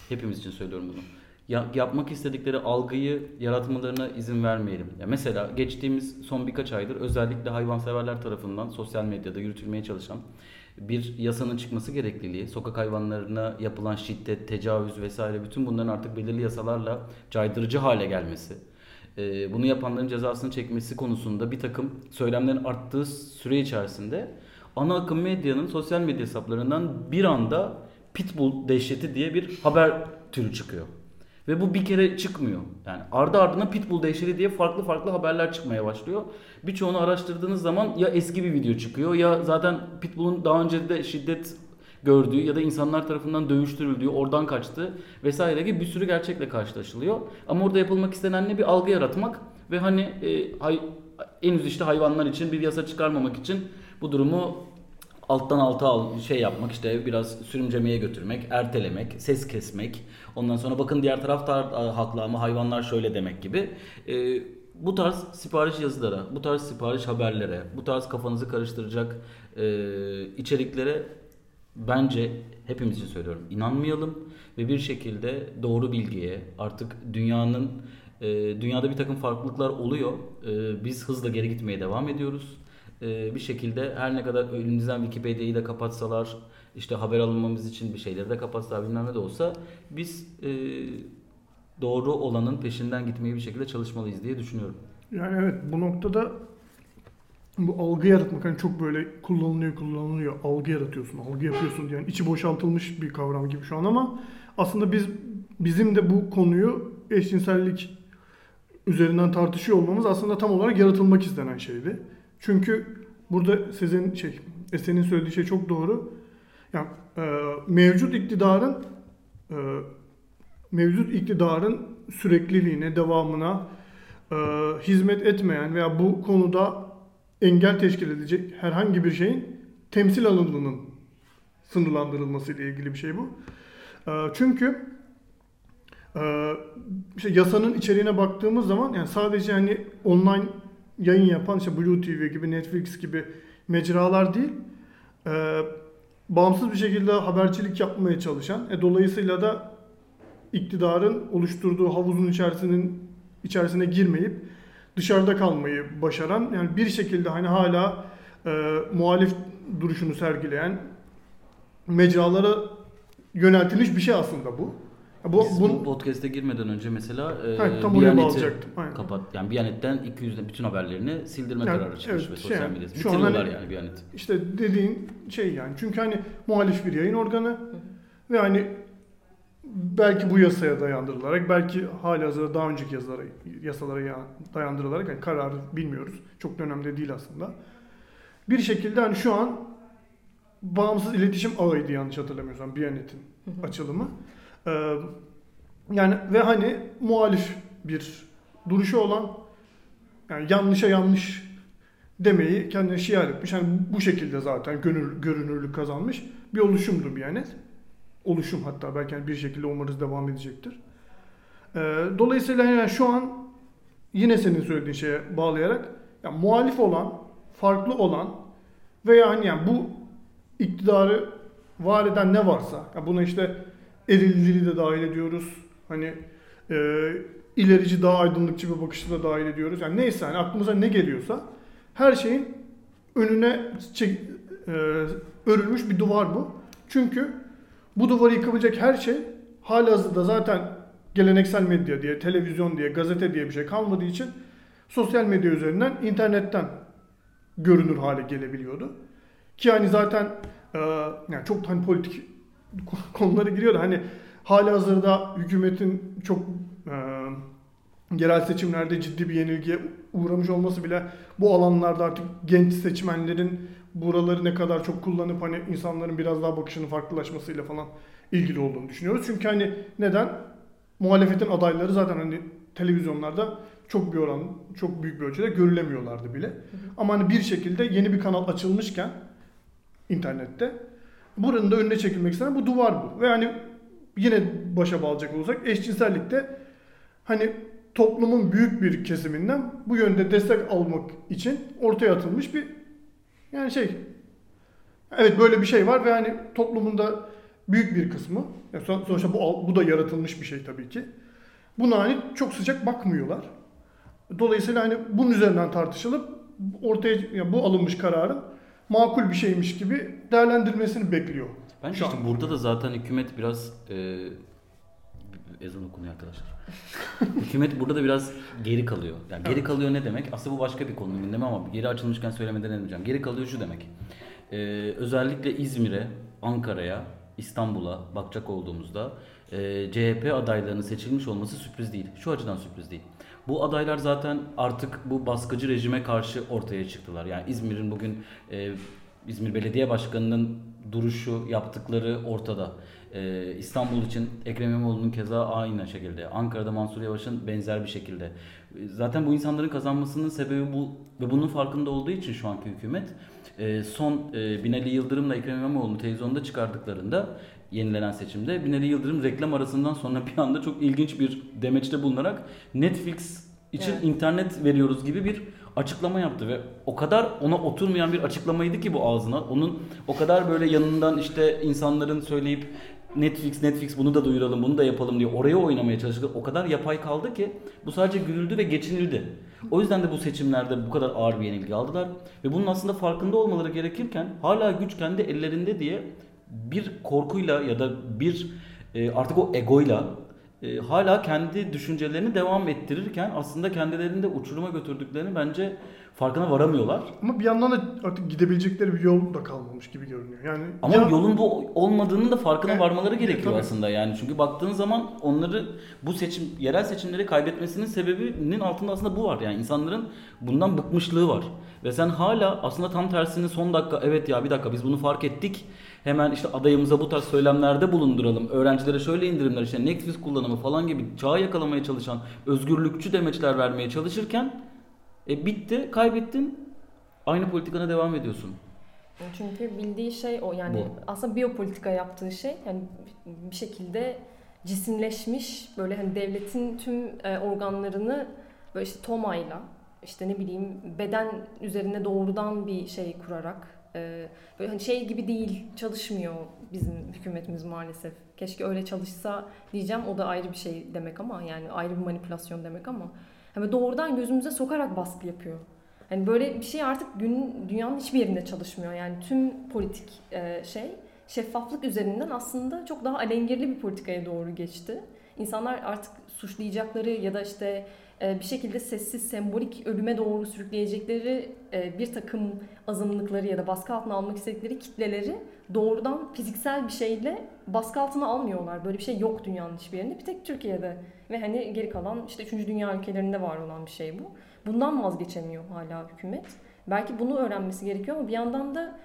Hepimiz için söylüyorum bunu. Ya, yapmak istedikleri algıyı yaratmalarına izin vermeyelim. Ya mesela geçtiğimiz son birkaç aydır özellikle hayvanseverler tarafından sosyal medyada yürütülmeye çalışan bir yasanın çıkması gerekliliği, sokak hayvanlarına yapılan şiddet, tecavüz vesaire bütün bunların artık belirli yasalarla caydırıcı hale gelmesi. e, bunu yapanların cezasını çekmesi konusunda bir takım söylemlerin arttığı süre içerisinde ana akım medyanın sosyal medya hesaplarından bir anda Pitbull dehşeti diye bir haber türü çıkıyor. Ve bu bir kere çıkmıyor. Yani ardı ardına Pitbull dehşeti diye farklı farklı haberler çıkmaya başlıyor. Birçoğunu araştırdığınız zaman ya eski bir video çıkıyor ya zaten Pitbull'un daha önce de şiddet gördüğü ya da insanlar tarafından dövüştürüldüğü, oradan kaçtığı vesaire gibi bir sürü gerçekle karşılaşılıyor. Ama orada yapılmak istenen ne bir algı yaratmak ve hani e, hay, en üst işte hayvanlar için bir yasa çıkarmamak için bu durumu alttan alta al şey yapmak işte biraz sürümcemeye götürmek, ertelemek, ses kesmek. Ondan sonra bakın diğer taraftar haklı ama hayvanlar şöyle demek gibi. E, bu tarz sipariş yazılara, bu tarz sipariş haberlere, bu tarz kafanızı karıştıracak e, içeriklere bence hepimiz söylüyorum inanmayalım ve bir şekilde doğru bilgiye artık dünyanın e, dünyada bir takım farklılıklar oluyor. E, biz hızla geri gitmeye devam ediyoruz. E, bir şekilde her ne kadar elimizden Wikipedia'yı da kapatsalar işte haber alınmamız için bir şeyleri de kapatsalar bilmem ne de olsa biz e, doğru olanın peşinden gitmeyi bir şekilde çalışmalıyız diye düşünüyorum. Yani evet bu noktada bu algı yaratmak hani çok böyle kullanılıyor kullanılıyor algı yaratıyorsun algı yapıyorsun yani içi boşaltılmış bir kavram gibi şu an ama aslında biz bizim de bu konuyu eşcinsellik üzerinden tartışıyor olmamız aslında tam olarak yaratılmak istenen şeydi. Çünkü burada sizin şey Esen'in söylediği şey çok doğru. Yani e, mevcut iktidarın e, mevcut iktidarın sürekliliğine, devamına e, hizmet etmeyen veya bu konuda engel teşkil edecek herhangi bir şeyin temsil alanının sınırlandırılması ile ilgili bir şey bu. E, çünkü e, işte yasanın içeriğine baktığımız zaman yani sadece hani online yayın yapan işte Blue TV gibi Netflix gibi mecralar değil e, bağımsız bir şekilde habercilik yapmaya çalışan e, dolayısıyla da iktidarın oluşturduğu havuzun içerisinin içerisine girmeyip dışarıda kalmayı başaran yani bir şekilde hani hala e, muhalif duruşunu sergileyen mecralara yöneltilmiş bir şey aslında bu. Bu, Biz bu podcast'e girmeden önce mesela e, tam. Aynen. kapat yani Biyanet'ten 200'den bütün haberlerini sildirme yani, kararı çıkmış evet, ve sosyal şey, medyada. Şu an hani, yani Biyanet. İşte dediğin şey yani çünkü hani muhalif bir yayın organı ve hani belki bu yasaya dayandırılarak, belki hali hazırda daha önceki yasalara, yasalara dayandırılarak, yani kararı bilmiyoruz. Çok da önemli değil aslında. Bir şekilde hani şu an bağımsız iletişim ağıydı yanlış hatırlamıyorsam Biyanet'in açılımı. Ee, yani ve hani muhalif bir duruşu olan yani yanlışa yanlış demeyi kendine şiar etmiş. Yani bu şekilde zaten gönül, görünürlük kazanmış bir oluşumdu Biyanet oluşum hatta belki bir şekilde umarız devam edecektir. Ee, dolayısıyla yani şu an yine senin söylediğin şeye bağlayarak yani muhalif olan, farklı olan veya hani yani bu iktidarı var eden ne varsa yani buna işte erilliliği de dahil ediyoruz. Hani e, ilerici daha aydınlıkçı bir bakışı da dahil ediyoruz. Yani neyse hani aklımıza ne geliyorsa her şeyin önüne çek, e, örülmüş bir duvar bu. Çünkü bu duvarı yıkabilecek her şey halihazırda zaten geleneksel medya diye, televizyon diye, gazete diye bir şey kalmadığı için sosyal medya üzerinden, internetten görünür hale gelebiliyordu. Ki hani zaten e, yani çok hani politik konulara giriyor da hani hali hazırda hükümetin çok e, yerel seçimlerde ciddi bir yenilgiye uğramış olması bile bu alanlarda artık genç seçmenlerin buraları ne kadar çok kullanıp hani insanların biraz daha bakışının farklılaşmasıyla falan ilgili olduğunu düşünüyoruz. Çünkü hani neden? Muhalefetin adayları zaten hani televizyonlarda çok bir oran, çok büyük bir ölçüde görülemiyorlardı bile. Hı hı. Ama hani bir şekilde yeni bir kanal açılmışken internette buranın da önüne çekilmek istenen bu duvar bu. Ve hani yine başa bağlayacak olursak eşcinsellikte hani toplumun büyük bir kesiminden bu yönde destek almak için ortaya atılmış bir yani şey evet böyle bir şey var ve hani toplumunda büyük bir kısmı yani sonuçta bu, bu da yaratılmış bir şey tabii ki. Buna hani çok sıcak bakmıyorlar. Dolayısıyla hani bunun üzerinden tartışılıp ortaya yani bu alınmış kararın makul bir şeymiş gibi değerlendirmesini bekliyor. Bence işte burada da zaten hükümet biraz e, ezan okunuyor arkadaşlar. Hükümet burada da biraz geri kalıyor. Yani geri kalıyor ne demek? Aslında bu başka bir konu gündemi ama geri açılmışken söylemeden edemeyeceğim. Geri kalıyor şu demek. Ee, özellikle İzmir'e, Ankara'ya, İstanbul'a bakacak olduğumuzda e, CHP adaylarının seçilmiş olması sürpriz değil. Şu açıdan sürpriz değil. Bu adaylar zaten artık bu baskıcı rejime karşı ortaya çıktılar. Yani İzmir'in bugün e, İzmir Belediye Başkanı'nın duruşu, yaptıkları ortada. Ee, İstanbul için Ekrem İmamoğlu'nun keza aynı şekilde. Ankara'da Mansur Yavaş'ın benzer bir şekilde. Ee, Zaten bu insanların kazanmasının sebebi bu ve bunun farkında olduğu için şu anki hükümet e, son e, Binali Yıldırım'la Ekrem İmamoğlu'nu televizyonda çıkardıklarında yenilenen seçimde Binali Yıldırım reklam arasından sonra bir anda çok ilginç bir demeçte bulunarak Netflix için Evet. internet veriyoruz gibi bir açıklama yaptı ve o kadar ona oturmayan bir açıklamaydı ki bu ağzına. Onun o kadar böyle yanından işte insanların söyleyip Netflix Netflix bunu da duyuralım bunu da yapalım diye oraya oynamaya çalıştı. O kadar yapay kaldı ki bu sadece gülüldü ve geçinildi. O yüzden de bu seçimlerde bu kadar ağır bir yenilgi aldılar ve bunun aslında farkında olmaları gerekirken hala güç kendi ellerinde diye bir korkuyla ya da bir e, artık o egoyla e, hala kendi düşüncelerini devam ettirirken aslında kendilerini de uçuruma götürdüklerini bence farkına varamıyorlar. Ama bir yandan da artık gidebilecekleri bir yol da kalmamış gibi görünüyor. Yani Ama ya- yolun bu olmadığının da farkına Evet, varmaları gerekiyor tabii. aslında yani. Çünkü baktığın zaman onları bu seçim yerel seçimleri kaybetmesinin sebebinin altında aslında bu var. Yani insanların bundan bıkmışlığı var. Ve sen hala aslında tam tersini son dakika evet ya bir dakika biz bunu fark ettik. Hemen işte adayımıza bu tarz söylemlerde bulunduralım. Öğrencilere şöyle indirimler işte Netflix kullanımı falan gibi çağı yakalamaya çalışan özgürlükçü demeçler vermeye çalışırken e bitti, kaybettin. Aynı politikana devam ediyorsun. Çünkü bildiği şey o yani Bu. aslında biyopolitika yaptığı şey yani bir şekilde cisimleşmiş böyle hani devletin tüm e, organlarını böyle işte tomayla işte ne bileyim beden üzerine doğrudan bir şey kurarak e, böyle hani şey gibi değil çalışmıyor bizim hükümetimiz maalesef. Keşke öyle çalışsa diyeceğim o da ayrı bir şey demek ama yani ayrı bir manipülasyon demek ama hani doğrudan gözümüze sokarak baskı yapıyor. Hani böyle bir şey artık gün, dünyanın hiçbir yerinde çalışmıyor. Yani tüm politik e, şey şeffaflık üzerinden aslında çok daha alengirli bir politikaya doğru geçti. İnsanlar artık suçlayacakları ya da işte e, bir şekilde sessiz sembolik ölüme doğru sürükleyecekleri e, bir takım azınlıkları ya da baskı altına almak istedikleri kitleleri doğrudan fiziksel bir şeyle baskı altına almıyorlar. Böyle bir şey yok dünyanın hiçbir yerinde. Bir tek Türkiye'de ve hani geri kalan işte 3. dünya ülkelerinde var olan bir şey bu. Bundan vazgeçemiyor hala hükümet. Belki bunu öğrenmesi gerekiyor ama bir yandan da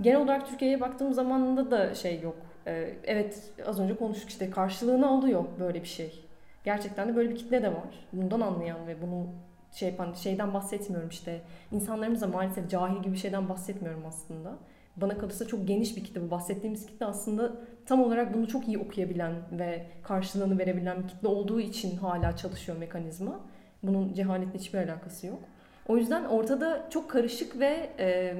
genel olarak Türkiye'ye baktığım zamanda da şey yok. Ee, evet az önce konuştuk işte karşılığını alıyor böyle bir şey. Gerçekten de böyle bir kitle de var. Bundan anlayan ve bunu şey yapan şeyden bahsetmiyorum işte. İnsanlarımız maalesef cahil gibi bir şeyden bahsetmiyorum aslında. Bana kalırsa çok geniş bir kitle bu. Bahsettiğimiz kitle aslında tam olarak bunu çok iyi okuyabilen ve karşılığını verebilen bir kitle olduğu için hala çalışıyor mekanizma. Bunun cehaletle hiçbir alakası yok. O yüzden ortada çok karışık ve e,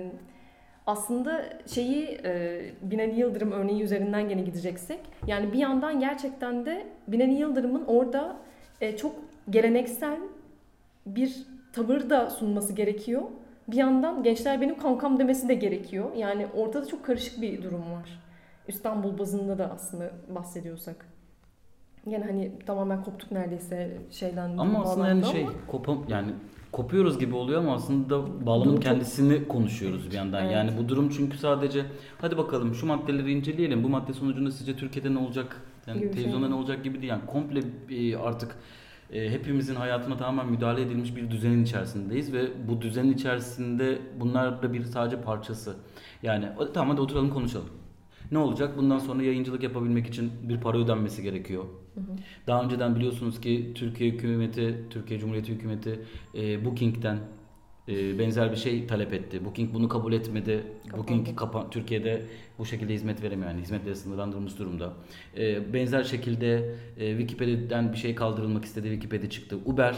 aslında şeyi e, Binali Yıldırım örneği üzerinden gene gideceksek yani bir yandan gerçekten de Binali Yıldırım'ın orada e, çok geleneksel bir tavır da sunması gerekiyor. Bir yandan gençler benim kankam demesi de gerekiyor. Yani ortada çok karışık bir durum var. İstanbul bazında da aslında bahsediyorsak. Yani hani tamamen koptuk neredeyse şeyden. Ama aslında yani şey ama- kopam yani kopuyoruz gibi oluyor ama aslında bağlamın Durum çok- kendisini konuşuyoruz bir yandan. Evet. Yani bu durum çünkü sadece hadi bakalım şu maddeleri inceleyelim. Bu madde sonucunda sizce Türkiye'de ne olacak? Yani Gibi şey. televizyonda ne olacak gibi değil. Yani komple artık e, hepimizin hayatına tamamen müdahale edilmiş bir düzenin içerisindeyiz ve bu düzenin içerisinde bunlar da bir sadece parçası. Yani tamam hadi oturalım konuşalım. Ne olacak? Bundan sonra yayıncılık yapabilmek için bir para ödenmesi gerekiyor. Hı hı. Daha önceden biliyorsunuz ki Türkiye hükümeti, Türkiye Cumhuriyeti hükümeti e, Booking'den e, benzer bir şey talep etti. Booking bunu kabul etmedi. Kapandı. Booking kapa- Türkiye'de bu şekilde hizmet veremiyor. Yani hizmetleri sınırlandırılmış durumda. E, benzer şekilde e, Wikipedia'dan bir şey kaldırılmak istedi. Wikipedia çıktı. Uber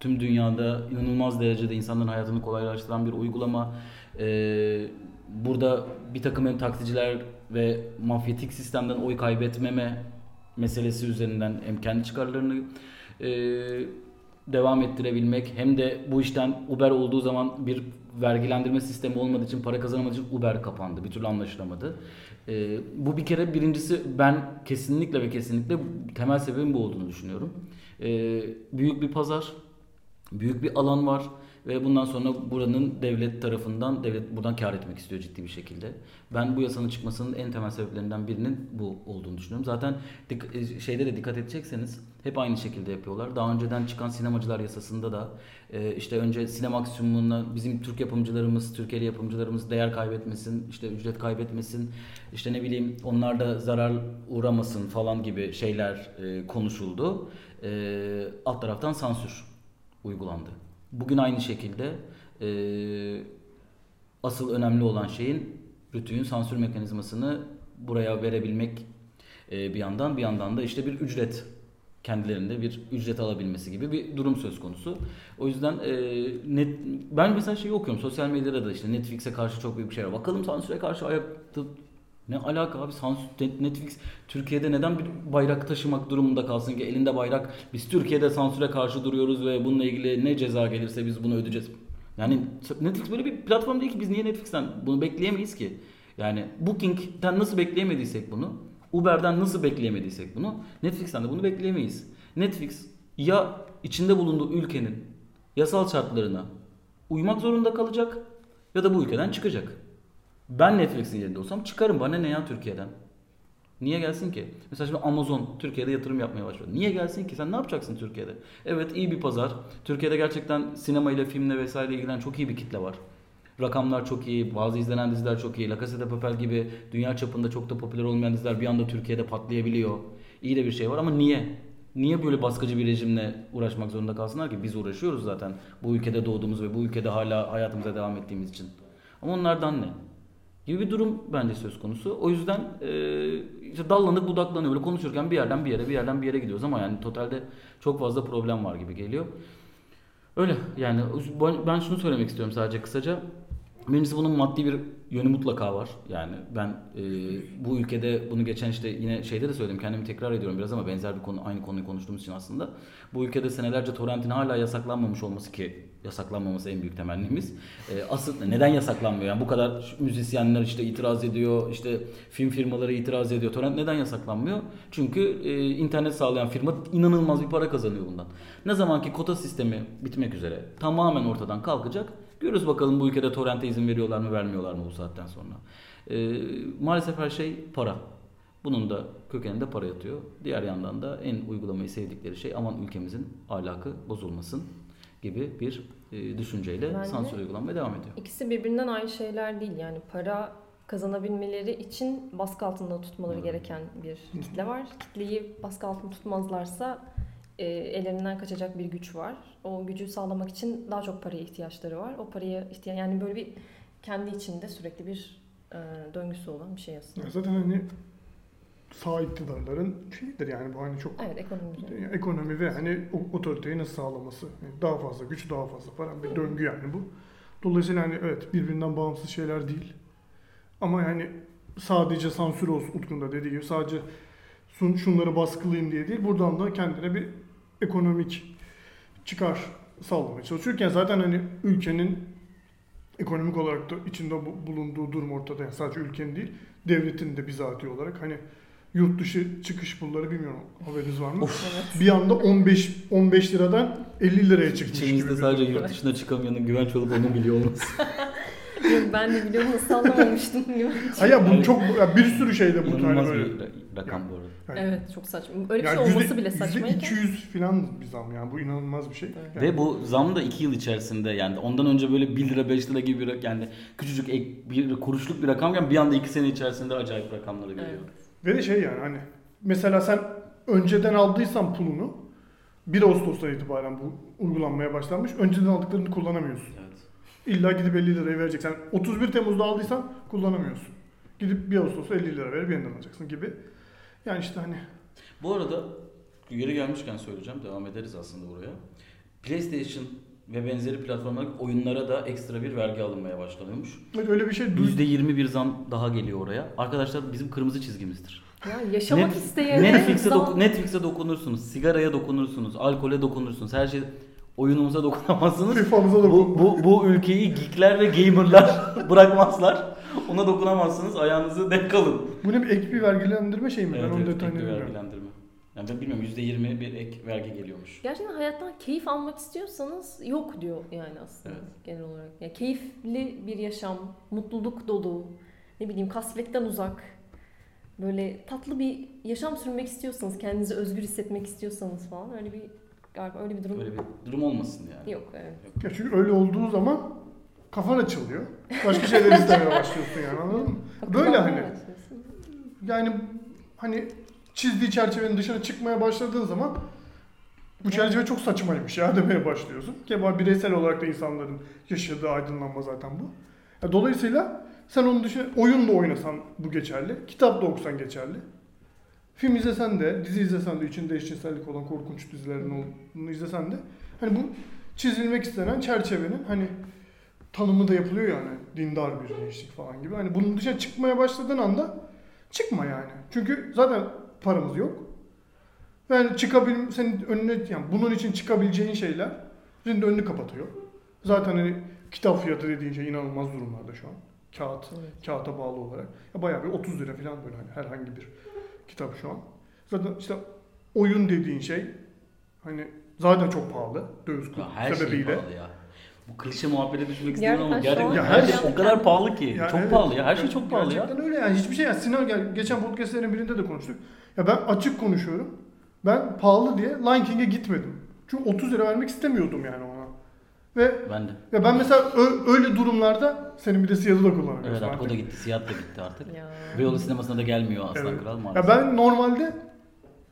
tüm dünyada inanılmaz derecede insanların hayatını kolaylaştıran bir uygulama. E, burada bir takım hem taksiciler ve mafyatik sistemden oy kaybetmeme meselesi üzerinden hem kendi çıkarlarını e, devam ettirebilmek hem de bu işten Uber olduğu zaman bir vergilendirme sistemi olmadığı için para kazanamadığı için Uber kapandı. Bir türlü anlaşılamadı. Ee, bu bir kere birincisi ben kesinlikle ve kesinlikle temel sebebin bu olduğunu düşünüyorum. Ee, büyük bir pazar, büyük bir alan var ve bundan sonra buranın devlet tarafından devlet buradan kar etmek istiyor ciddi bir şekilde. Ben bu yasanın çıkmasının en temel sebeplerinden birinin bu olduğunu düşünüyorum. Zaten e, şeyde de dikkat edecekseniz hep aynı şekilde yapıyorlar. Daha önceden çıkan sinemacılar yasasında da e, işte önce sinema maksimumuna bizim Türk yapımcılarımız, Türkiye'li yapımcılarımız değer kaybetmesin, işte ücret kaybetmesin, işte ne bileyim onlar da zarar uğramasın falan gibi şeyler e, konuşuldu. E, alt taraftan sansür uygulandı. Bugün aynı şekilde e, asıl önemli olan şeyin Rütü'nün sansür mekanizmasını buraya verebilmek e, bir yandan bir yandan da işte bir ücret kendilerinde bir ücret alabilmesi gibi bir durum söz konusu. O yüzden e, net, ben mesela şeyi okuyorum sosyal medyada da işte Netflix'e karşı çok büyük bir şey var. Bakalım sansüre karşı ayakta ne alaka abi sansür Netflix Türkiye'de neden bir bayrak taşımak durumunda kalsın ki elinde bayrak biz Türkiye'de sansüre karşı duruyoruz ve bununla ilgili ne ceza gelirse biz bunu ödeyeceğiz. Yani Netflix böyle bir platform değil ki biz niye Netflix'ten bunu bekleyemeyiz ki? Yani Booking'den nasıl bekleyemediysek bunu, Uber'den nasıl bekleyemediysek bunu, Netflix'ten de bunu bekleyemeyiz. Netflix ya içinde bulunduğu ülkenin yasal şartlarına uymak zorunda kalacak ya da bu ülkeden çıkacak. Ben Netflix'in yerinde olsam çıkarım. Bana ne ya Türkiye'den? Niye gelsin ki? Mesela şimdi Amazon Türkiye'de yatırım yapmaya başladı. Niye gelsin ki? Sen ne yapacaksın Türkiye'de? Evet iyi bir pazar. Türkiye'de gerçekten sinema ile filmle vesaire ilgilenen çok iyi bir kitle var. Rakamlar çok iyi, bazı izlenen diziler çok iyi. La Casa de Papel gibi dünya çapında çok da popüler olmayan diziler bir anda Türkiye'de patlayabiliyor. İyi de bir şey var ama niye? Niye böyle baskıcı bir rejimle uğraşmak zorunda kalsınlar ki? Biz uğraşıyoruz zaten bu ülkede doğduğumuz ve bu ülkede hala hayatımıza devam ettiğimiz için. Ama onlardan ne? Gibi bir durum bence söz konusu. O yüzden e, işte dallanıp budaklanıyor. Böyle konuşurken bir yerden bir yere, bir yerden bir yere gidiyoruz ama yani totalde çok fazla problem var gibi geliyor. Öyle yani ben şunu söylemek istiyorum sadece kısaca. Birincisi bunun maddi bir yönü mutlaka var. Yani ben e, bu ülkede bunu geçen işte yine şeyde de söyledim kendimi tekrar ediyorum biraz ama benzer bir konu aynı konuyu konuştuğumuz için aslında. Bu ülkede senelerce torrentin hala yasaklanmamış olması ki yasaklanmaması en büyük temennimiz. E, asıl neden yasaklanmıyor? Yani bu kadar müzisyenler işte itiraz ediyor, işte film firmaları itiraz ediyor. Torrent neden yasaklanmıyor? Çünkü e, internet sağlayan firma inanılmaz bir para kazanıyor bundan. Ne zaman ki kota sistemi bitmek üzere tamamen ortadan kalkacak Görürüz bakalım bu ülkede torrente izin veriyorlar mı vermiyorlar mı bu saatten sonra. Ee, maalesef her şey para. Bunun da kökeninde para yatıyor. Diğer yandan da en uygulamayı sevdikleri şey aman ülkemizin ahlakı bozulmasın gibi bir e, düşünceyle Bence sansür uygulanmaya devam ediyor. İkisi birbirinden ayrı şeyler değil. Yani para kazanabilmeleri için baskı altında tutmaları Hmm. gereken bir kitle var. Kitleyi baskı altında tutmazlarsa e, ellerinden kaçacak bir güç var. O gücü sağlamak için daha çok paraya ihtiyaçları var. O paraya ihtiyaç yani böyle bir kendi içinde sürekli bir e, döngüsü olan bir şey aslında. Ya zaten hani sağ iktidarların şeyidir yani bu hani çok Evet ekonomi üzerine. ekonomi ve hani otoriteyi nasıl sağlaması. Yani daha fazla güç, daha fazla para bir döngü yani bu. Dolayısıyla hani evet birbirinden bağımsız şeyler değil. Ama yani sadece sansür olsun Utku'nun dediği gibi sadece sun, şunları baskılayayım diye değil. Buradan da kendine bir ekonomik çıkar sağlamaya çalışıyorken zaten hani ülkenin ekonomik olarak da içinde bu- bulunduğu durum ortada. Yani sadece ülkenin değil, devletin de bizatihi olarak hani yurt dışı çıkış pulları bilmiyorum haberiniz var mı? Evet. Bir anda 15 15 liradan 50 liraya çıkmış. İçimizde sadece yurt dışına çıkamayanın güvenç olup onu biliyor olması. Yok, ben de biliyorum nasıl anlamamıştım gibi. Ha ya bu çok ya bir sürü şeyde bu İnanılmaz böyle. bir ra- rakam bu arada. Yani, Evet çok saçma. Öyle bir yani şey yüzde- olması bile yüzde saçmayken. 200 falan bir zam yani bu inanılmaz bir şey. Evet. Yani Ve bu zam da 2 yıl içerisinde yani ondan önce böyle 1 lira 5 lira gibi bir yani küçücük ek, bir kuruşluk bir rakamken bir anda 2 sene içerisinde acayip rakamlara geliyor. Evet. Ve de şey yani hani mesela sen önceden aldıysan pulunu 1 Ağustos'tan itibaren bu uygulanmaya başlanmış. Önceden aldıklarını kullanamıyorsun. Evet. İlla gidip 50 liraya vereceksen 31 Temmuz'da aldıysan kullanamıyorsun. Gidip 1 Ağustos'ta 50 lira verip yeniden alacaksın gibi. Yani işte hani Bu arada yeri gelmişken söyleyeceğim. Devam ederiz aslında buraya. PlayStation ve benzeri platformlardaki oyunlara da ekstra bir vergi alınmaya başlanıyormuş. evet öyle bir şey duy %20 bir zam daha geliyor oraya. Arkadaşlar bizim kırmızı çizgimizdir. Ya yaşamak Net- isteyene Netflix'e, zam- doku- Netflix'e dokunursunuz, sigaraya dokunursunuz, alkole dokunursunuz. Her şey oyunumuza dokunamazsınız. FIFA'mıza bu, bu, bu ülkeyi geekler ve gamerlar bırakmazlar. Ona dokunamazsınız. Ayağınızı denk alın. Bu ne bir ek bir vergilendirme şey mi? Evet, ben evet, detayını tek bir bilmiyorum. vergilendirme. Yani ben bilmiyorum %20 bir ek vergi geliyormuş. Gerçekten hayattan keyif almak istiyorsanız yok diyor yani aslında Evet. genel olarak. Ya keyifli bir yaşam, mutluluk dolu, ne bileyim kasvetten uzak, böyle tatlı bir yaşam sürmek istiyorsanız, kendinizi özgür hissetmek istiyorsanız falan öyle bir galiba öyle bir durum Böyle bir durum olmasın yani. yok. Evet. Ya çünkü öyle olduğu zaman kafan açılıyor. Başka şeyler istemeye başlıyorsun yani anladın mı? Böyle hani. Yani hani çizdiği çerçevenin dışına çıkmaya başladığın zaman bu çerçeve çok saçmaymış ya demeye başlıyorsun. Ki bu bireysel olarak da insanların yaşadığı aydınlanma zaten bu. Ya dolayısıyla sen onun dışında oyun da oynasan bu geçerli. Kitap da okusan geçerli. Film izlesen de, dizi izlesen de içinde eşcinsellik olan korkunç dizilerin olduğunu izlesen de hani bu çizilmek istenen çerçevenin hani tanımı da yapılıyor yani dindar bir gençlik falan gibi. Hani bunun dışına çıkmaya başladığın anda çıkma yani. Çünkü zaten paramız yok. Yani çıkabil senin önüne yani bunun için çıkabileceğin şeyler senin de önünü kapatıyor. Zaten hani kitap fiyatı dediğin şey inanılmaz durumlarda şu an. Kağıt, Evet. kağıta bağlı olarak. Ya bayağı bir 30 lira falan böyle hani herhangi bir kitap şu an. Zaten işte oyun dediğin şey hani zaten çok pahalı döviz her şey sebebiyle. pahalı ya. Bu klişe muhabbete düşmek istemiyorum ama Gerçekten gerçekten an- her şey Ya o kadar pahalı ki. Ya çok evet. pahalı ya. Her şey çok pahalı ya. Gerçekten öyle yani hiçbir şey yani Sinan gel geçen podcastlerin birinde de konuştuk. Ya ben açık konuşuyorum. Ben pahalı diye Lion King'e gitmedim. Çünkü 30 lira vermek istemiyordum yani ona. Ve Ben de. ya ben mesela ö- öyle durumlarda senin bir de siyahı da kullanıyorsun. Evet artık artık. o da gitti. Siyah da gitti artık. Ya. Beyoğlu sinemasına da gelmiyor Aslan Evet. Kral Ya maalesef. ben normalde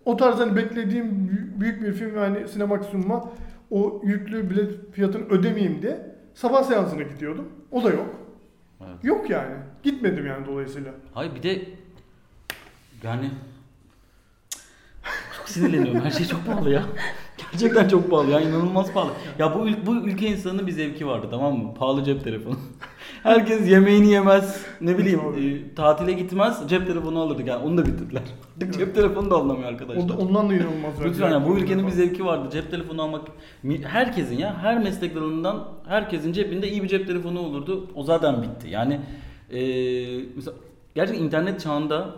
o tarz hani beklediğim bü- büyük bir film yani sinemaksimuma o yüklü bilet fiyatını ödemeyeyim diye sabah seansına gidiyordum. O da yok. Evet. Yok yani. Gitmedim yani dolayısıyla. Hayır bir de yani çok sinirleniyorum. Her şey çok pahalı ya. Gerçekten çok pahalı ya. inanılmaz pahalı. Ya bu ül- bu ülke insanının bir zevki vardı tamam mı? Pahalı cep telefonu. Herkes yemeğini yemez. Ne bileyim e, tatile gitmez. Cep telefonu alırdık yani. Onu da bitirdiler. Cep telefonu da alınamıyor arkadaşlar. O da, ondan da inanılmaz. Lütfen ya bu ülkenin bir zevki vardı. Cep telefonu almak herkesin ya her meslek dalından herkesin cebinde iyi bir cep telefonu olurdu. O zaten bitti. Yani eee mesela gerçekten internet çağında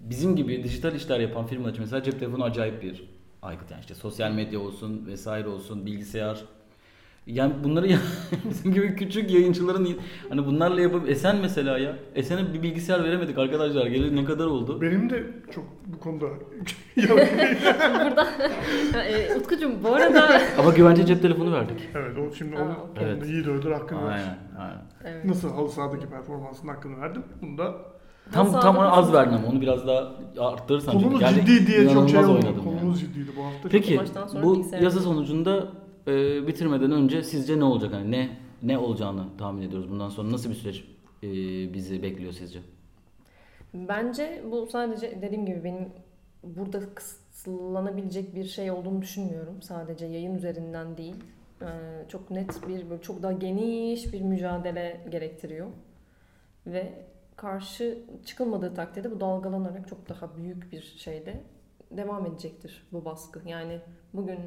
bizim gibi dijital işler yapan firmalar için mesela cep telefonu acayip bir aygıt. Yani işte sosyal medya olsun vesaire olsun bilgisayar. Yani bunları ya, bizim gibi küçük yayıncıların hani bunlarla yapıp Esen mesela ya. Esen'e bir bilgisayar veremedik arkadaşlar. Geleli ne kadar oldu? Benim de çok bu konuda Burada e, Utkucuğum bu arada Ama güvence cep telefonu verdik. evet o şimdi onu da iyi de öldür hakkını. Aynen, aynen. evet. Nasıl halı sahadaki performansının hakkını verdim. Bunu da Tam Nasıl tam az verdin ama onu biraz daha arttırırsan. konumuz ciddi diye çok şey oldu. oynadım yani. Konumuz ciddiydi bu hafta. Peki bu yazı sonucunda e, bitirmeden önce sizce ne olacak? Hani ne ne olacağını tahmin ediyoruz. Bundan sonra nasıl bir süreç e, bizi bekliyor sizce? Bence bu sadece dediğim gibi benim burada kısıtlanabilecek bir şey olduğunu düşünmüyorum. Sadece yayın üzerinden değil. Ee, çok net bir, böyle çok daha geniş bir mücadele gerektiriyor. Ve karşı çıkılmadığı takdirde bu dalgalanarak çok daha büyük bir şeyde devam edecektir bu baskı. Yani bugün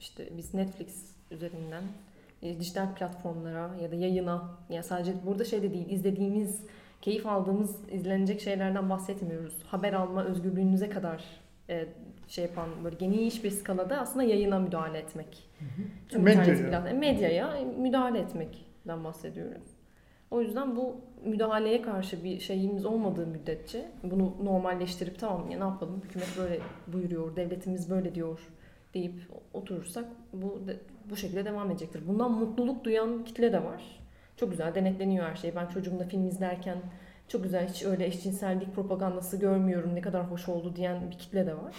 işte biz Netflix üzerinden e, dijital platformlara ya da yayına ya sadece burada şey de değil izlediğimiz keyif aldığımız izlenecek şeylerden bahsetmiyoruz. Haber alma özgürlüğünüze kadar e, şey yapan böyle geniş bir skalada aslında yayına müdahale etmek. Tüm Medyaya. internet plat- medyaya müdahale etmekten bahsediyoruz. O yüzden bu müdahaleye karşı bir şeyimiz olmadığı müddetçe bunu normalleştirip tamam ya ne yapalım hükümet böyle buyuruyor, devletimiz böyle diyor deyip oturursak bu bu şekilde devam edecektir. Bundan mutluluk duyan kitle de var. Çok güzel denetleniyor her şey. Ben çocuğumla film izlerken çok güzel hiç öyle eşcinsellik propagandası görmüyorum ne kadar hoş oldu diyen bir kitle de var.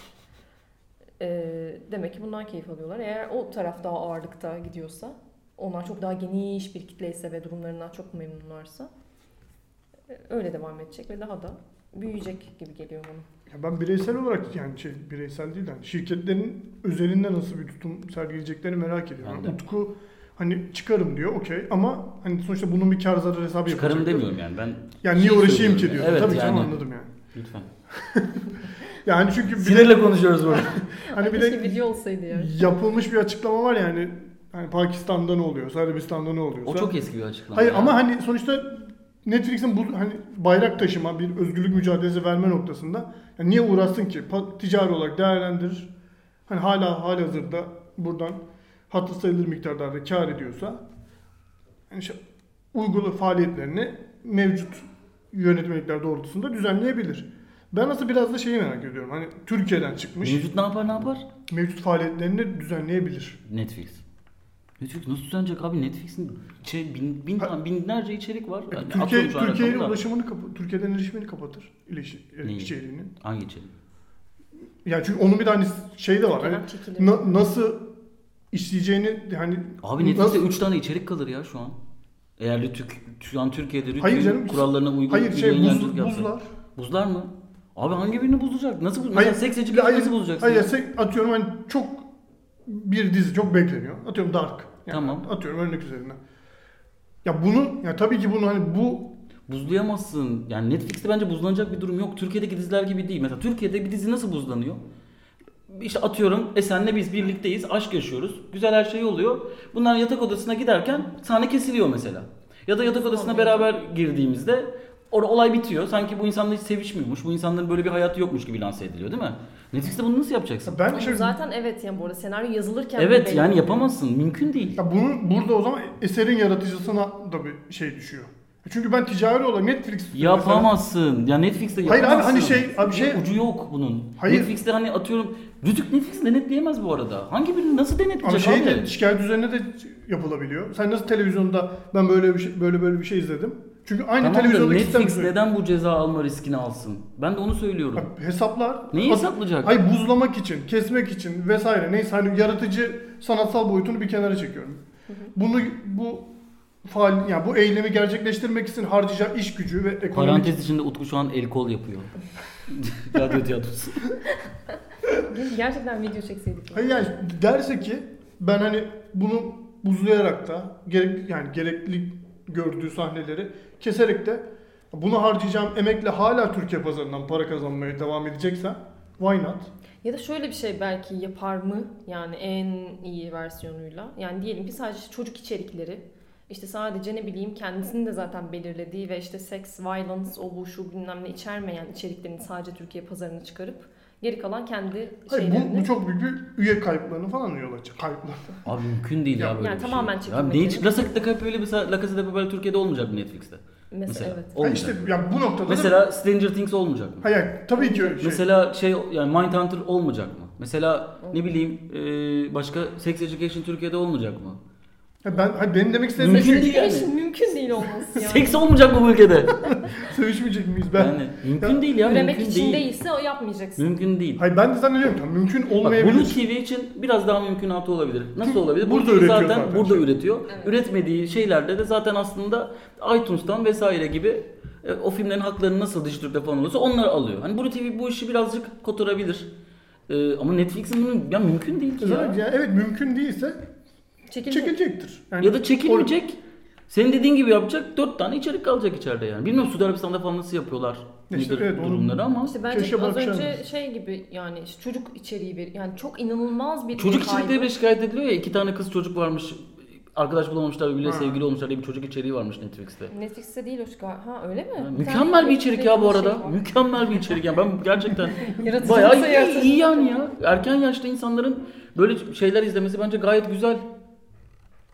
Ee, demek ki bundan keyif alıyorlar. Eğer o taraf daha ağırlıkta gidiyorsa onlar çok daha geniş bir kitleyse ve durumlarından çok memnunlarsa e, öyle devam edecek ve daha da büyüyecek gibi geliyor bana. Ya ben bireysel olarak yani şey bireysel değil de hani şirketlerin özelinde nasıl bir tutum sergileyeceklerini merak ediyorum. Ben Yani de. Utku hani çıkarım diyor okey ama hani sonuçta bunun bir kar zarar hesabı Çıkarım yapacaktır. demiyorum yani ben. Yani niye şey uğraşayım ki diyor. Evet Tabii canım yani. anladım yani. Lütfen. Yani çünkü bir de, Sinirle konuşuyoruz burada. hani bir de video olsaydı ya. yapılmış bir açıklama var yani. Hani Pakistan'da ne oluyorsa, Arabistan'da ne oluyorsa. O çok eski bir açıklama. Hayır ya. ama hani sonuçta Netflix'in bu hani bayrak taşıma, bir özgürlük mücadelesi verme noktasında yani niye uğraşsın ki? Ticari olarak değerlendirir. Hani hala halihazırda buradan hatır sayılır miktarlarda kar ediyorsa yani şey, uygulu faaliyetlerini mevcut yönetmelikler doğrultusunda düzenleyebilir. Ben nasıl biraz da şeyi merak ediyorum. Hani Türkiye'den çıkmış Mevcut ne yapar ne yapar? mevcut faaliyetlerini düzenleyebilir. Netflix. Netflix nasıl düzenleyecek abi? Netflix'in şey, bin, bin, Ha- binlerce içerik var. Yani Türkiye da. ulaşımını kapa- Türkiye'den erişimini kapatır. İlişki, Neyi? içeriğini. Hangi içerik? Yani çünkü onun bir de hani şey de var. Hani na- nasıl işleyeceğini hani Abi Netflix'te nasıl- 3 tane içerik kalır ya şu an. Eğer Rütük, şu an Türkiye'de Rütük'ün Hayır canım, kurallarına uygun hayır bir şey buz, yayıncılık yapsa. buzlar. Buzlar mı? Abi hangi birini bozacak? Nasıl bu? Hayır, seks hayır, nasıl bozacaksın? Hayır sek- atıyorum hani çok bir dizi çok bekleniyor. Atıyorum Dark. Yani Tamam. Atıyorum örnek üzerinden. Ya bunu ya tabii ki bunu hani bu Buzlayamazsın. Yani Netflix'te bence buzlanacak bir durum yok. Türkiye'deki diziler gibi değil. Mesela Türkiye'de bir dizi nasıl buzlanıyor? İşte atıyorum Esen'le biz birlikteyiz, aşk yaşıyoruz. Güzel her şey oluyor. Bunlar yatak odasına giderken sahne kesiliyor mesela. Ya da yatak odasına beraber girdiğimizde orada olay bitiyor. Sanki bu insanlar hiç sevişmiyormuş. Bu insanların böyle bir hayatı yokmuş gibi lanse ediliyor değil mi? Netflix'te bunu nasıl yapacaksın? ben Ama şey, zaten evet yani bu arada senaryo yazılırken Evet yani yapamazsın. Mümkün değil. ya bunu burada o zaman eserin yaratıcısına da bir şey düşüyor. Çünkü ben ticari olarak Netflix mesela- Yapamazsın. Ya Netflix'te Hayır abi, yapamazsın. hani şey- abi şey- Ucu yok bunun. Hayır. Netflix'te hani atıyorum Rütük Netflix denetleyemez bu arada. Hangi birini nasıl denetleyecek Ama şey abi? de şikayet üzerine de yapılabiliyor. Sen nasıl televizyonda ben böyle bir şey, böyle böyle bir şey izledim. Çünkü aynı Tamam da televizyondaki Netflix sistem- neden bu ceza alma riskini alsın? Ben de onu söylüyorum. Abi hesaplar. Neyi hesaplayacak? Hayır buzlamak için, kesmek için vesaire. Neyse hani yaratıcı sanatsal boyutunu bir kenara çekiyorum. Bunu bu faal yani bu eylemi gerçekleştirmek için harcayacağı iş gücü ve ekonomik Parantez içinde Utku şu an el kol yapıyor. Radyo tiyatrosu. Gerçekten video çekseydik. Hayır yani derse ki ben hani bunu buzlayarak da gerek yani gerekli gördüğü sahneleri keserek de bunu harcayacağım emekle hala Türkiye pazarından para kazanmaya devam edecekse why not? Ya da şöyle bir şey belki yapar mı? Yani en iyi versiyonuyla. Yani diyelim ki sadece çocuk içerikleri. işte sadece ne bileyim kendisinin de zaten belirlediği ve işte sex, violence, o bu şu bilmem ne içermeyen içeriklerini sadece Türkiye pazarına çıkarıp geri kalan kendi Hayır şeylerini. bu, bu çok büyük bir üye kayıplarını falan yol açacak. Kayıplar. Abi mümkün değil ya, Ya- böyle Yani bir tamamen şey. çekilmek Ya neyi yani. La Casa de Papel mesela La Casa de Papel Türkiye'de olmayacak mı Netflix'te? Mesela, Mesela. evet. Ha Olmayacak. işte yani bu noktada da- Mesela Stranger Things olmayacak mı? hayır tabii ki öyle şey. Mesela şey yani Mindhunter olmayacak mı? Mesela ne bileyim e, başka Sex Education Türkiye'de olmayacak mı? Ha ben hayır, benim demek istediğim Mümkün şey değil yani. Mümkün, mümkün değil olması yani. Seks olmayacak mı bu ülkede? sevişmeyecek miyiz ben? yani mümkün Ya- değil ya Üremek mümkün için değil. değilse o yapmayacaksın. Mümkün değil. Hayır ben de zannediyorum ki mümkün Bak Blue olmayabilir. TV için biraz daha mümkünatı olabilir. Nasıl olabilir? Burada Blue TV üretiyor zaten, zaten burada şey. üretiyor. Evet. Üretmediği şeylerde de zaten aslında iTunes'tan vesaire gibi e, o filmlerin haklarını nasıl dijitürkte falan olursa onları alıyor. Hani Blue TV bu işi birazcık kotarabilir. E, ama Netflix'in bunu ya mümkün değil ki Zaten ya. yani evet mümkün değilse Çekilecek. çekilecektir. Yani Ya da çekilmeyecek. Senin dediğin gibi yapacak. Dört tane içerik kalacak içeride yani. Bilmiyorum Suudi Arabistan'da falan nasıl yapıyorlar. İşte nedir evet, onu- durumları ama. İşte bence Keşke az önce şey gibi yani işte çocuk içeriği bir yani çok inanılmaz bir Çocuk kaybı. içerikleri bile şikayet ediliyor ya. iki tane kız çocuk varmış. Arkadaş bulamamışlar birbirine Ha. sevgili olmuşlar diye bir çocuk içeriği varmış Netflix'te. Netflix'te değil o şu gal- Ha öyle mi? Yani mükemmel bir içerik ya bu şey arada. Mükemmel bir içerik yani ben gerçekten Yaratıcı bayağı iyi, iyi yani ya. Erken yaşta insanların böyle şeyler izlemesi bence gayet güzel.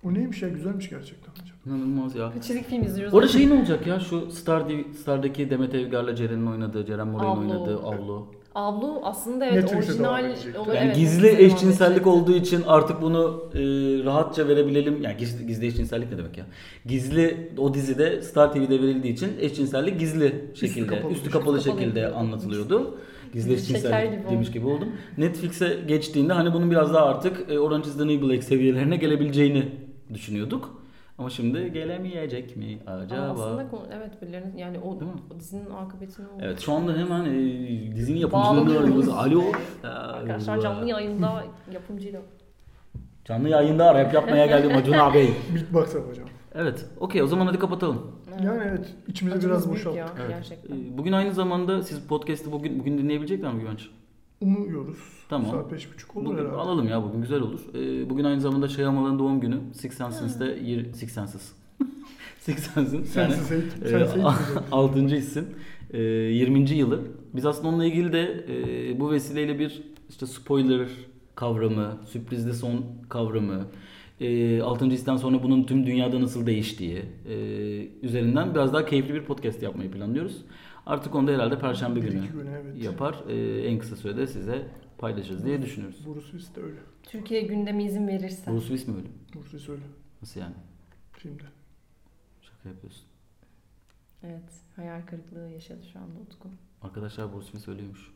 O neymiş ya güzelmiş gerçekten hocam. İnanılmaz ya. Çelik film izliyoruz. Orada şey ne olacak ya şu Star TV, Star'daki Demet Evgar'la Ceren'in oynadığı, Ceren Moray'ın Avlu. oynadığı Avlu. Avlu aslında evet Netflix'e devam orijinal edecek. olur. Yani evet, gizli devam eşcinsellik edecek. olduğu için artık bunu e, rahatça verebilelim. Yani gizli, gizli eşcinsellik ne demek ya? Gizli o dizide Star TV'de verildiği için eşcinsellik gizli şekilde, kapalı üstü kapalı şekilde Kapalı. anlatılıyordu. Gizli Şeker eşcinsellik gibi demiş oldu. gibi oldum. Netflix'e geçtiğinde hani bunun biraz daha artık e, Orange is the New Black seviyelerine gelebileceğini düşünüyorduk. Ama şimdi gelemeyecek mi acaba? Aa, aslında konu- evet birilerinin yani o, Değil mi? o dizinin akıbetini. Evet şu anda hemen e, dizinin yapımcılarını arıyoruz. Alo. Arkadaşlar canlı yayında yapımcıyla. Canlı yayında rap yapmaya geldim Acun abi. Beatbox yapacağım. Evet. Okey o zaman hadi kapatalım. Yani evet içimizi Acımız biraz boşalttık. ya Evet. gerçekten. Ee, Bugün aynı zamanda siz podcast'ı bugün bugün dinleyebilecekler mi Güvenç? umuyoruz. Tamam. Saat beş buçuk olur Bugün herhalde. alalım ya bugün güzel olur. Ee, bugün aynı zamanda Şey Amalı'nın doğum günü. Six Senses'te yir- Six Senses. Six Senses'in yani e, Sensiz eğitim. 6. isim. E, 20. yılı. Biz aslında onunla ilgili de e, bu vesileyle bir işte spoiler kavramı, sürprizli son kavramı, e, 6. histen sonra bunun tüm dünyada nasıl değiştiği e, üzerinden biraz daha keyifli bir podcast yapmayı planlıyoruz. Artık onu da herhalde Perşembe günü güne evet. yapar. E, en kısa sürede size paylaşırız diye düşünüyoruz. Bruce de öyle. Türkiye gündemi izin verirse. Bruce Willis mi öyle? Bruce Willis öyle. Nasıl yani? Filmde. Şaka yapıyorsun. Evet. Hayal kırıklığı yaşadı şu anda Utku. Arkadaşlar Bruce Willis ölüyormuş.